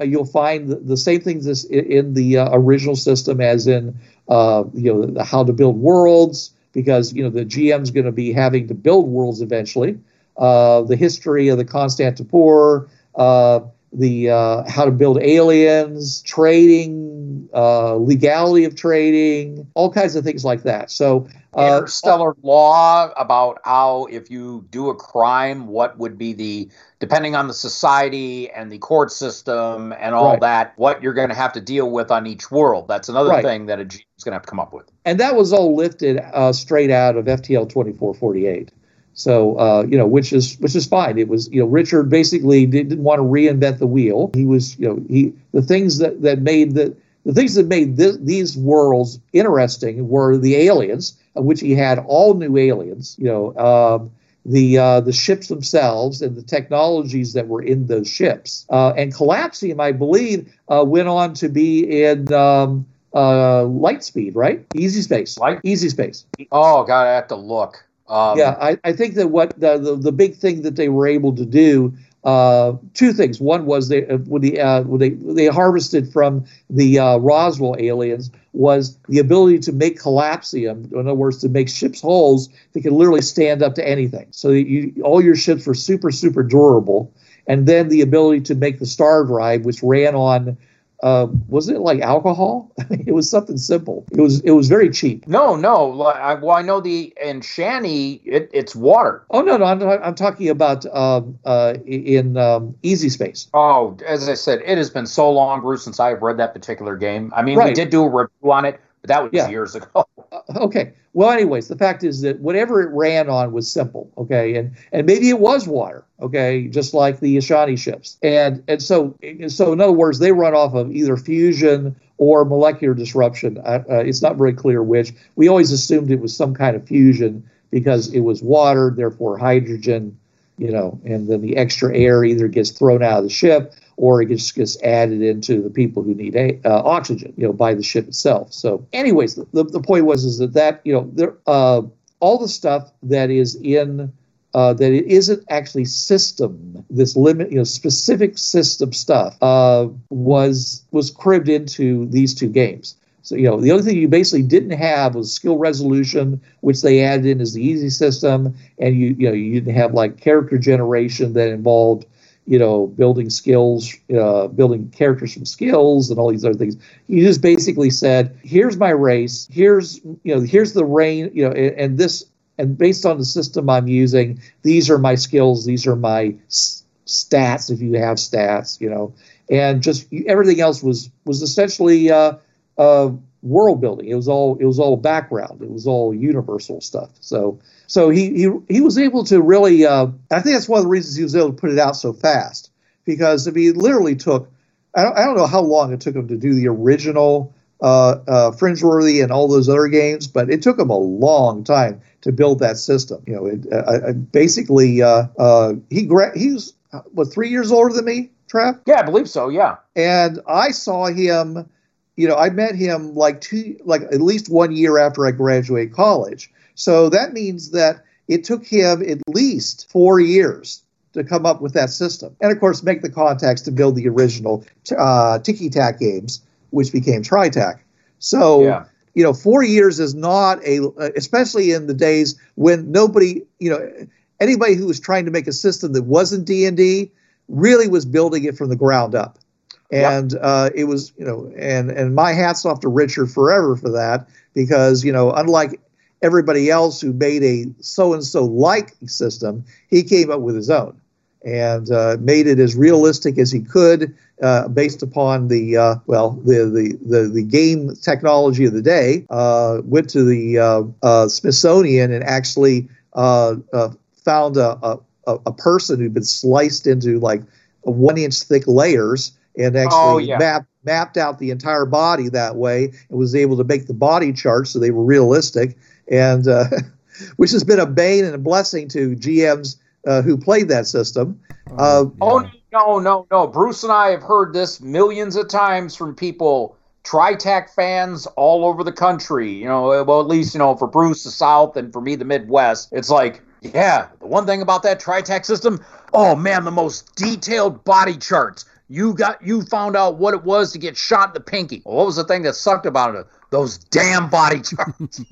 you'll find the, the same things as in, the original system as in you know the, how to build worlds because you know the GM's going to be having to build worlds eventually. Uh, the history of the Constantinople, uh, the uh, how to build aliens, trading trading, uh, legality of trading, all kinds of things like that. So, uh, interstellar law about how if you do a crime, what would be the depending on the society and the court system and all Right. that, what you're going to have to deal with on each world. That's another Right. thing that a G is going to have to come up with. and that was all lifted uh, straight out of FTL 2448. So uh, you know, which is which is fine. It was you know Richard basically didn't want to reinvent the wheel. He was you know he the things that that made the the things that made this, these worlds interesting were the aliens, of which he had all new aliens. You know. Um, the uh, the ships themselves and the technologies that were in those ships. Uh, and Collapsium, I believe, uh, went on to be in um, uh, Lightspeed, right? Easy Space. Light- Easy Space. Oh God, I have to look. Um, yeah, I, I think that what the, the the big thing that they were able to do. Uh, two things. One was they uh, when the uh, when they they harvested from the uh, Roswell aliens was the ability to make collapsium. In other words, to make ships hulls that could literally stand up to anything. So you all your ships were super super durable, and then the ability to make the star drive, which ran on. Uh, was it like alcohol? it was something simple. It was it was very cheap. No, no. I, well, I know the Ashani, it, it's water. Oh no, no, I'm, I'm talking about um, uh, in um, Easy Space. Oh, as I said, it has been so long, Bruce, since I've read that particular game. I mean, we did do a review on it, but that was Yeah. years ago. Uh, okay. Well, anyways, the fact is that whatever it ran on was simple. Okay, and and maybe it was water. Okay, just like the Ashani ships. And and so so in other words, they run off of either fusion or molecular disruption. Uh, uh, it's not very clear which. We always assumed it was some kind of fusion because it was water, therefore hydrogen. You know, and then the extra air either gets thrown out of the ship or it gets, gets added into the people who need a, uh, oxygen, you know, by the ship itself. So, anyways, the, the, point was is that that you know there uh, all the stuff that is in uh, that it isn't actually system this limit you know specific system stuff uh, was was cribbed into these two games. So you know the only thing you basically didn't have was skill resolution, which they added in as the easy system, and you you know you didn't have like character generation that involved you know, building skills, uh, building characters from skills, and all these other things. You just basically said, "Here's my race. Here's you know, here's the rain. You know, and, and this, and based on the system I'm using, these are my skills. These are my s- stats. If you have stats, you know, and just everything else was was essentially uh, uh, world building. It was all it was all background. It was all universal stuff. So." So he he he was able to really. Uh, I think that's one of the reasons he was able to put it out so fast because I mean, it literally took. I don't, I don't know how long it took him to do the original uh, uh, Fringeworthy and all those other games, but it took him a long time to build that system. You know, it, uh, uh, basically uh, uh, he gra- he was uh, what three years older than me, Trav, Yeah, I believe so. Yeah. and I saw him. You know, I met him like two, like at least one year after I graduated college. So that means that it took him at least four years to come up with that system. And of course, make the contacts to build the original uh, Tiki Tac games, which became TriTac. So, Yeah. you know, four years is not a, especially in the days when nobody, you know, anybody who was trying to make a system that wasn't D&D really was building it from the ground up. Yep. And uh, it was, you know, and and my hats off to Richard forever for that because you know, unlike everybody else who made a so and so like system, he came up with his own and uh, made it as realistic as he could, uh, based upon the uh, well, the, the the the game technology of the day. Uh, went to the uh, Smithsonian and actually found a, a a person who'd been sliced into like one inch thick layers and actually Oh, yeah. mapped mapped out the entire body that way and was able to make the body charts so they were realistic and uh, which has been a bane and a blessing to GMs uh, who played that system. Uh, Oh no, no, no! Bruce and I have heard this millions of times from people, TriTac fans all over the country. You know, well, at least you know for Bruce the South and for me the Midwest. It's like, yeah, the one thing about that TriTac system, oh man, the most detailed body charts. You got, you found out what it was to get shot in the pinky. Well, what was the thing that sucked about it? Those damn body charts.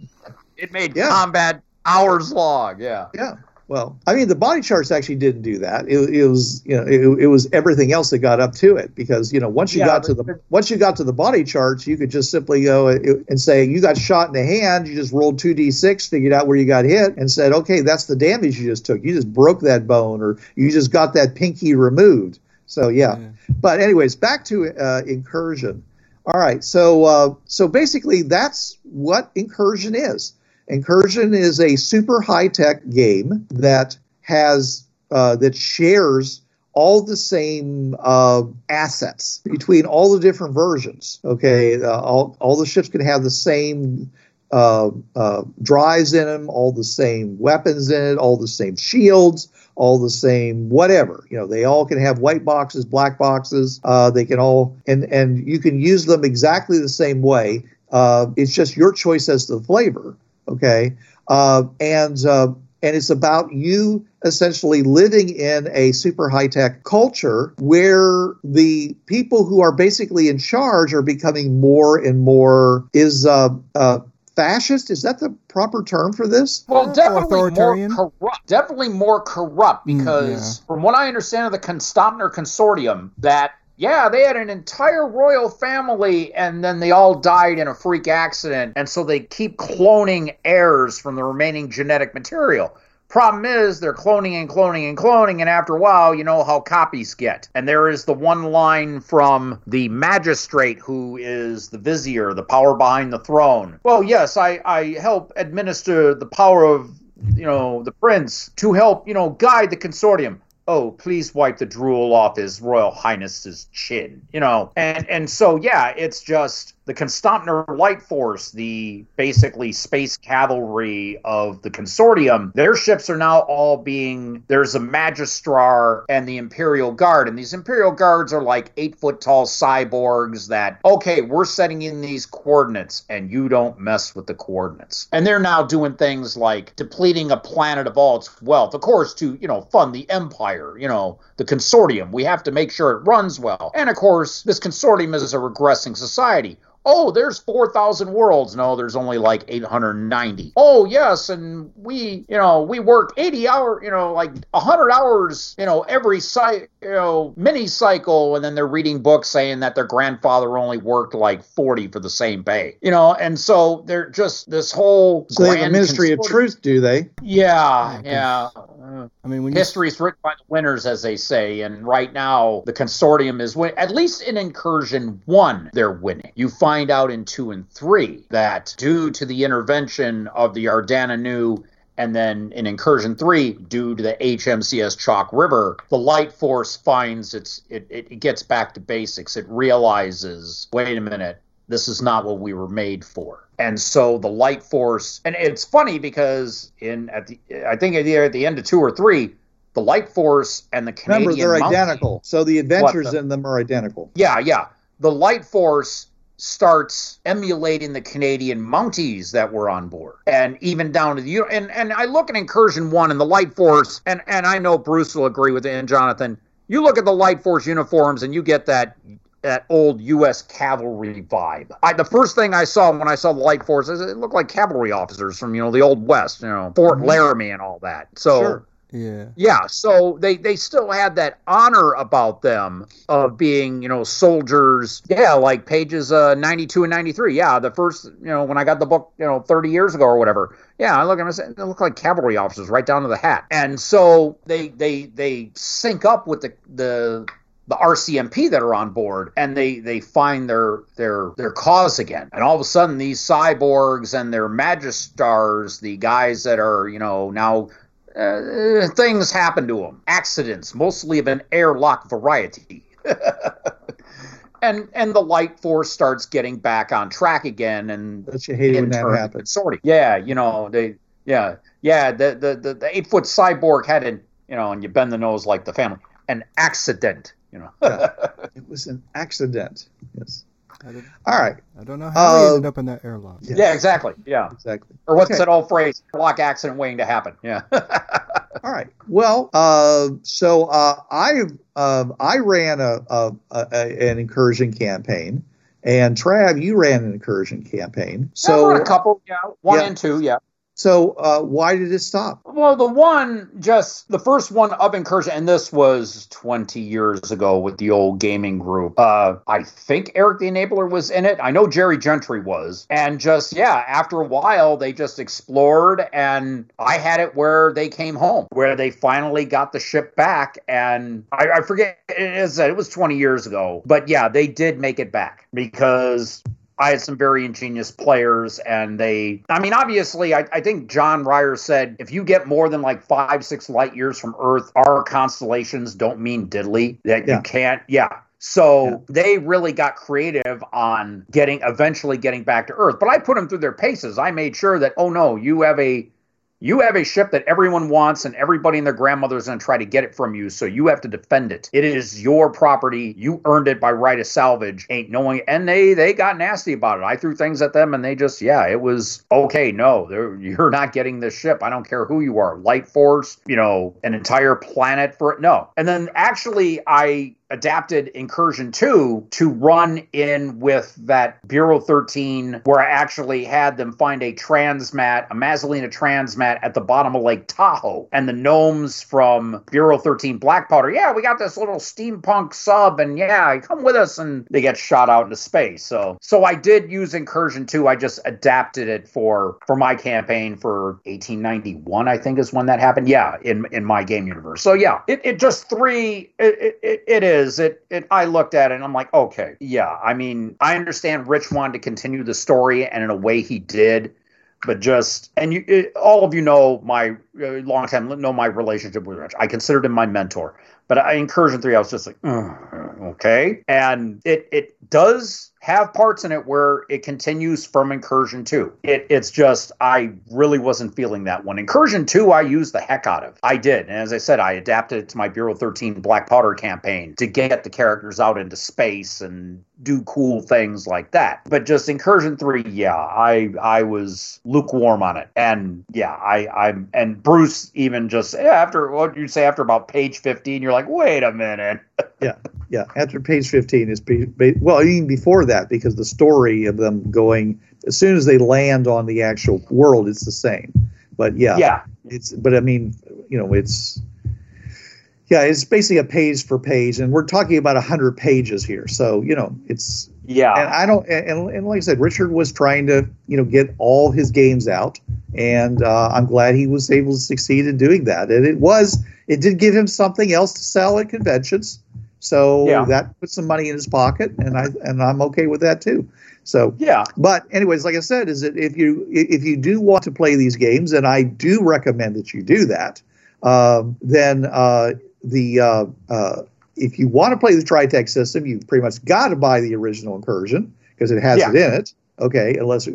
it made Yeah. combat hours long. Yeah. Yeah. Well, I mean, the body charts actually didn't do that. It, it was, you know, it, it was everything else that got up to it because, you know, once you Yeah, got to the once you got to the body charts, you could just simply go uh, and say you got shot in the hand. You just rolled two d six, figured out where you got hit, and said, okay, that's the damage you just took. You just broke that bone, or you just got that pinky removed. So yeah. Yeah. But anyways, back to uh, incursion. All right, so uh, so basically that's what incursion is. Incursion is a super high tech game that has uh, that shares all the same uh, assets between all the different versions. Okay, uh, all all the ships can have the same uh, uh, drives in them, all the same weapons in it, all the same shields, all the same whatever. You know, they all can have white boxes, black boxes. Uh, they can all and and you can use them exactly the same way. Uh, it's just your choice as to the flavor. Okay, uh, and uh, and it's about you essentially living in a super high tech culture where the people who are basically in charge are becoming more and more is uh, uh, fascist. Is that the proper term for this? Well, Uh, definitely more corrupt. Definitely more corrupt Mm, because, from what I understand of the Constantner Consortium, that yeah, they had an entire royal family, and then they all died in a freak accident, and so they keep cloning heirs from the remaining genetic material. Problem is, they're cloning and cloning and cloning, and after a while, you know how copies get. And there is the one line from the magistrate who is the vizier, the power behind the throne. Well, yes, I, I help administer the power of, you know, the prince to help, you know, guide the consortium. Oh, please wipe the drool off his royal highness's chin, you know. And and so yeah, it's just the Constantner Light Force, the basically space cavalry of the consortium, their ships are now all being there's a Magistrar and the Imperial Guard. And these Imperial Guards are like eight foot tall cyborgs that, okay, we're setting in these coordinates and you don't mess with the coordinates. And they're now doing things like depleting a planet of all its wealth, of course, to, you know, fund the Empire, you know, the consortium. We have to make sure it runs well. And of course, this consortium is a regressing society. Oh, there's 4,000 worlds. No, there's only like 890. Oh, yes, and we, you know, we work 80 hour, you know, like 100 hours, you know, every cy- you know, mini cycle and then they're reading books saying that their grandfather only worked like 40 for the same pay. You know, and so they're just this whole So they have a ministry of truth, do they? Yeah, oh, Yeah, yeah. I mean, History is written by the winners, as they say, and right now the consortium is win. At least in Incursion One, they're winning. You find out in two and three that due to the intervention of the Ardana Nu, and then in Incursion Three, due to the HMCS Chalk River, the Light Force finds its it, it, gets back to basics. It realizes, wait a minute, this is not what we were made for. And so the light force, and it's funny because in at the I think either at the end of two or three, the light force and the Canadian Remember, they're identical. So the adventures the- in them are identical. Yeah, yeah. The light force starts emulating the Canadian Mounties that were on board, and even down to the and and I look at Incursion One and the Light Force, and and I know Bruce will agree with it, and Jonathan. You look at the Light Force uniforms, and you get that that old U.S. cavalry vibe. I, the first thing I saw when I saw the Light Force is it looked like cavalry officers from you know the old West, you know Fort Mhm. Laramie and all that. So. Sure. Yeah, Yeah, so they they still had that honor about them of being, you know, soldiers. Yeah, like pages uh 92 and 93. Yeah, the first, you know, when I got the book, you know, 30 years ago or whatever. Yeah, I look at them they look like cavalry officers right down to the hat. And so they they they sync up with the the the RCMP that are on board, and they they find their their their cause again. And all of a sudden, these cyborgs and their magistars, the guys that are you know now uh, things happen to them, accidents, mostly of an airlock variety. and and the light force starts getting back on track again, and Don't you hate when that happens? consortium. Yeah, you know they. Yeah, yeah. The the the, the eight foot cyborg had an you know, and you bend the nose like the family. An accident, you know. It was an accident. Yes. I All right. I don't know how we Uh, ended up in that airlock. Yeah. yeah, exactly. Yeah. Exactly. Or what's Okay. that old phrase? Lock accident waiting to happen. Yeah. All right. Well, uh, so uh, I um, I ran a, a, a an incursion campaign, and Trav, you ran an incursion campaign. so So a couple, yeah, one Yeah. and two, yeah. So uh, why did it stop? Well, the one just the first one of incursion, and this was 20 years ago with the old gaming group. Uh, I think Eric the Enabler was in it. I know Jerry Gentry was, and just yeah, after a while they just explored, and I had it where they came home, where they finally got the ship back, and I, I forget it was 20 years ago, but yeah, they did make it back because I had some very ingenious players, and they, I mean, obviously, I, I, think John Ryer said if you get more than like five, six light years from Earth, our constellations don't mean diddly, that yeah. you can't, yeah. So yeah. they really got creative on getting, eventually getting back to Earth. But I put them through their paces. I made sure that, oh no, you have a you have a ship that everyone wants, and everybody and their grandmother is going to try to get it from you, so you have to defend it. It is your property. You earned it by right of salvage. Ain't knowing, and they they got nasty about it. I threw things at them, and they just yeah, it was okay. No, you're not getting this ship. I don't care who you are. Light Force, you know, an entire planet for it. No, and then actually, I adapted Incursion 2 to run in with that Bureau 13, where I actually had them find a transmat, a Mazzolina transmat at the bottom of Lake Tahoe. And the gnomes from Bureau 13 Black Powder, yeah, we got this little steampunk sub, and yeah, come with us. And they get shot out into space. So so I did use Incursion 2. I just adapted it for for my campaign for 1891, I think is when that happened. Yeah, in in my game universe. So yeah, it, it just three it, it, it is is it, it I looked at it and I'm like, okay, yeah. I mean, I understand Rich wanted to continue the story, and in a way he did, but just and you it, all of you know my uh, long time know my relationship with Rich. I considered him my mentor, but I incursion three, I was just like, okay, and it it does have parts in it where it continues from Incursion 2. It, it's just, I really wasn't feeling that one. Incursion 2, I used the heck out of. I did. And as I said, I adapted it to my Bureau 13 Black Powder campaign to get the characters out into space and do cool things like that. But just Incursion 3, yeah, I I was lukewarm on it. And yeah, I I'm and Bruce even just eh, after what you say after about page 15, you're like, wait a minute. Yeah. Yeah, after page 15 is be, be, well, even before that, because the story of them going as soon as they land on the actual world, it's the same. But yeah, yeah, it's but I mean, you know, it's yeah, it's basically a page for page, and we're talking about hundred pages here. So you know, it's yeah. And I don't, and, and like I said, Richard was trying to you know get all his games out, and uh, I'm glad he was able to succeed in doing that. And it was, it did give him something else to sell at conventions. So yeah. that puts some money in his pocket, and I and I'm okay with that too. So yeah. But anyways, like I said, is that if you if you do want to play these games, and I do recommend that you do that, um, then uh, the uh, uh, if you want to play the TriTac system, you've pretty much got to buy the original Incursion because it has yeah. it in it. Okay, unless.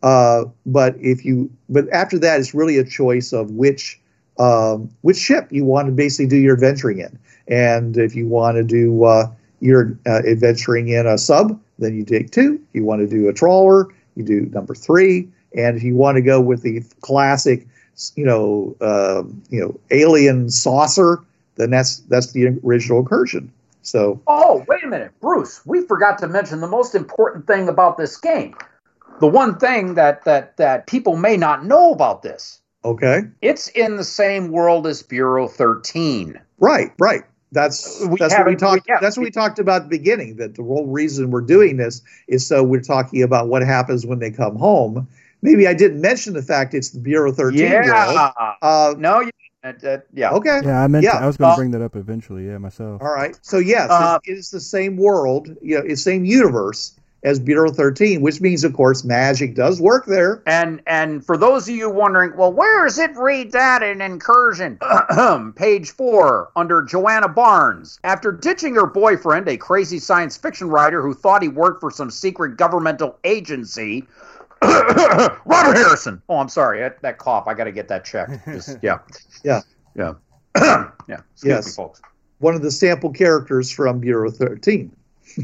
Uh, but if you but after that, it's really a choice of which um, which ship you want to basically do your adventuring in. And if you want to do uh, your uh, adventuring in a sub, then you take two. If you want to do a trawler, you do number three. And if you want to go with the classic, you know, uh, you know, alien saucer, then that's that's the original incursion. So. Oh, wait a minute, Bruce. We forgot to mention the most important thing about this game. The one thing that that that people may not know about this. Okay. It's in the same world as Bureau 13. Right, right. That's we that's what we talked. Yeah, that's what we, we talked about at the beginning. That the whole reason we're doing this is so we're talking about what happens when they come home. Maybe I didn't mention the fact it's the Bureau 13 yeah. Uh, no, you, uh, uh, yeah. Okay. Yeah, I meant yeah. I was going to uh, bring that up eventually. Yeah, myself. All right. So yes, uh, it is the same world. You know, it's same universe as Bureau 13, which means, of course, magic does work there. And and for those of you wondering, well, where is it read that in Incursion? Page four, under Joanna Barnes. After ditching her boyfriend, a crazy science fiction writer who thought he worked for some secret governmental agency, Robert Harrison. Oh, I'm sorry, that, that cough. I got to get that checked. Just, yeah, yeah, yeah, yeah. Excuse yes. me, folks. One of the sample characters from Bureau 13.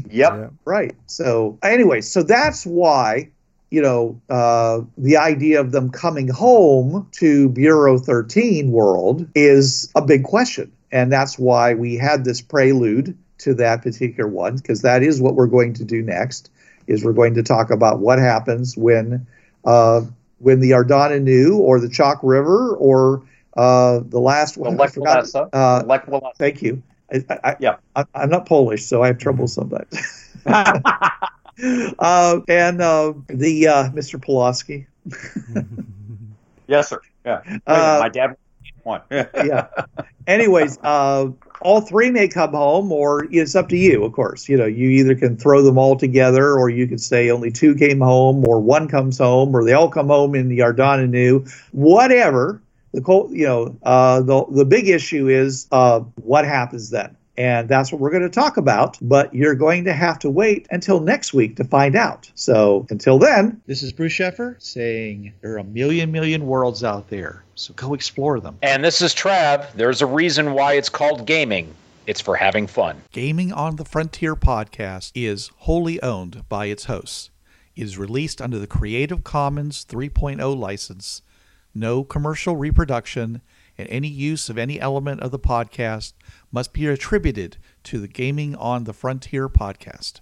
Yep. Right. So anyway, so that's why you know uh, the idea of them coming home to Bureau 13 world is a big question, and that's why we had this prelude to that particular one because that is what we're going to do next. Is we're going to talk about what happens when uh, when the Ardana New or the Chalk River or uh, the last one. Lech Walesa. Uh, Lech thank you. I, I, Yeah. I, I'm not Polish, so I have trouble sometimes. uh, and uh, the uh, Mr. Pulaski. yes, sir. Yeah. Uh, my dad one. yeah. Anyways, uh, all three may come home, or it's up to you, of course. You know, you either can throw them all together, or you can say only two came home, or one comes home, or they all come home in the Ardana New, whatever. The co- you know, uh, the the big issue is uh, what happens then. And that's what we're going to talk about. But you're going to have to wait until next week to find out. So until then, This is Bruce Sheffer saying there are a million, million worlds out there. So go explore them. And this is Trav. There's a reason why it's called gaming. It's for having fun. Gaming on the Frontier podcast is wholly owned by its hosts. It is released under the Creative Commons 3.0 license. No commercial reproduction and any use of any element of the podcast must be attributed to the Gaming on the Frontier podcast.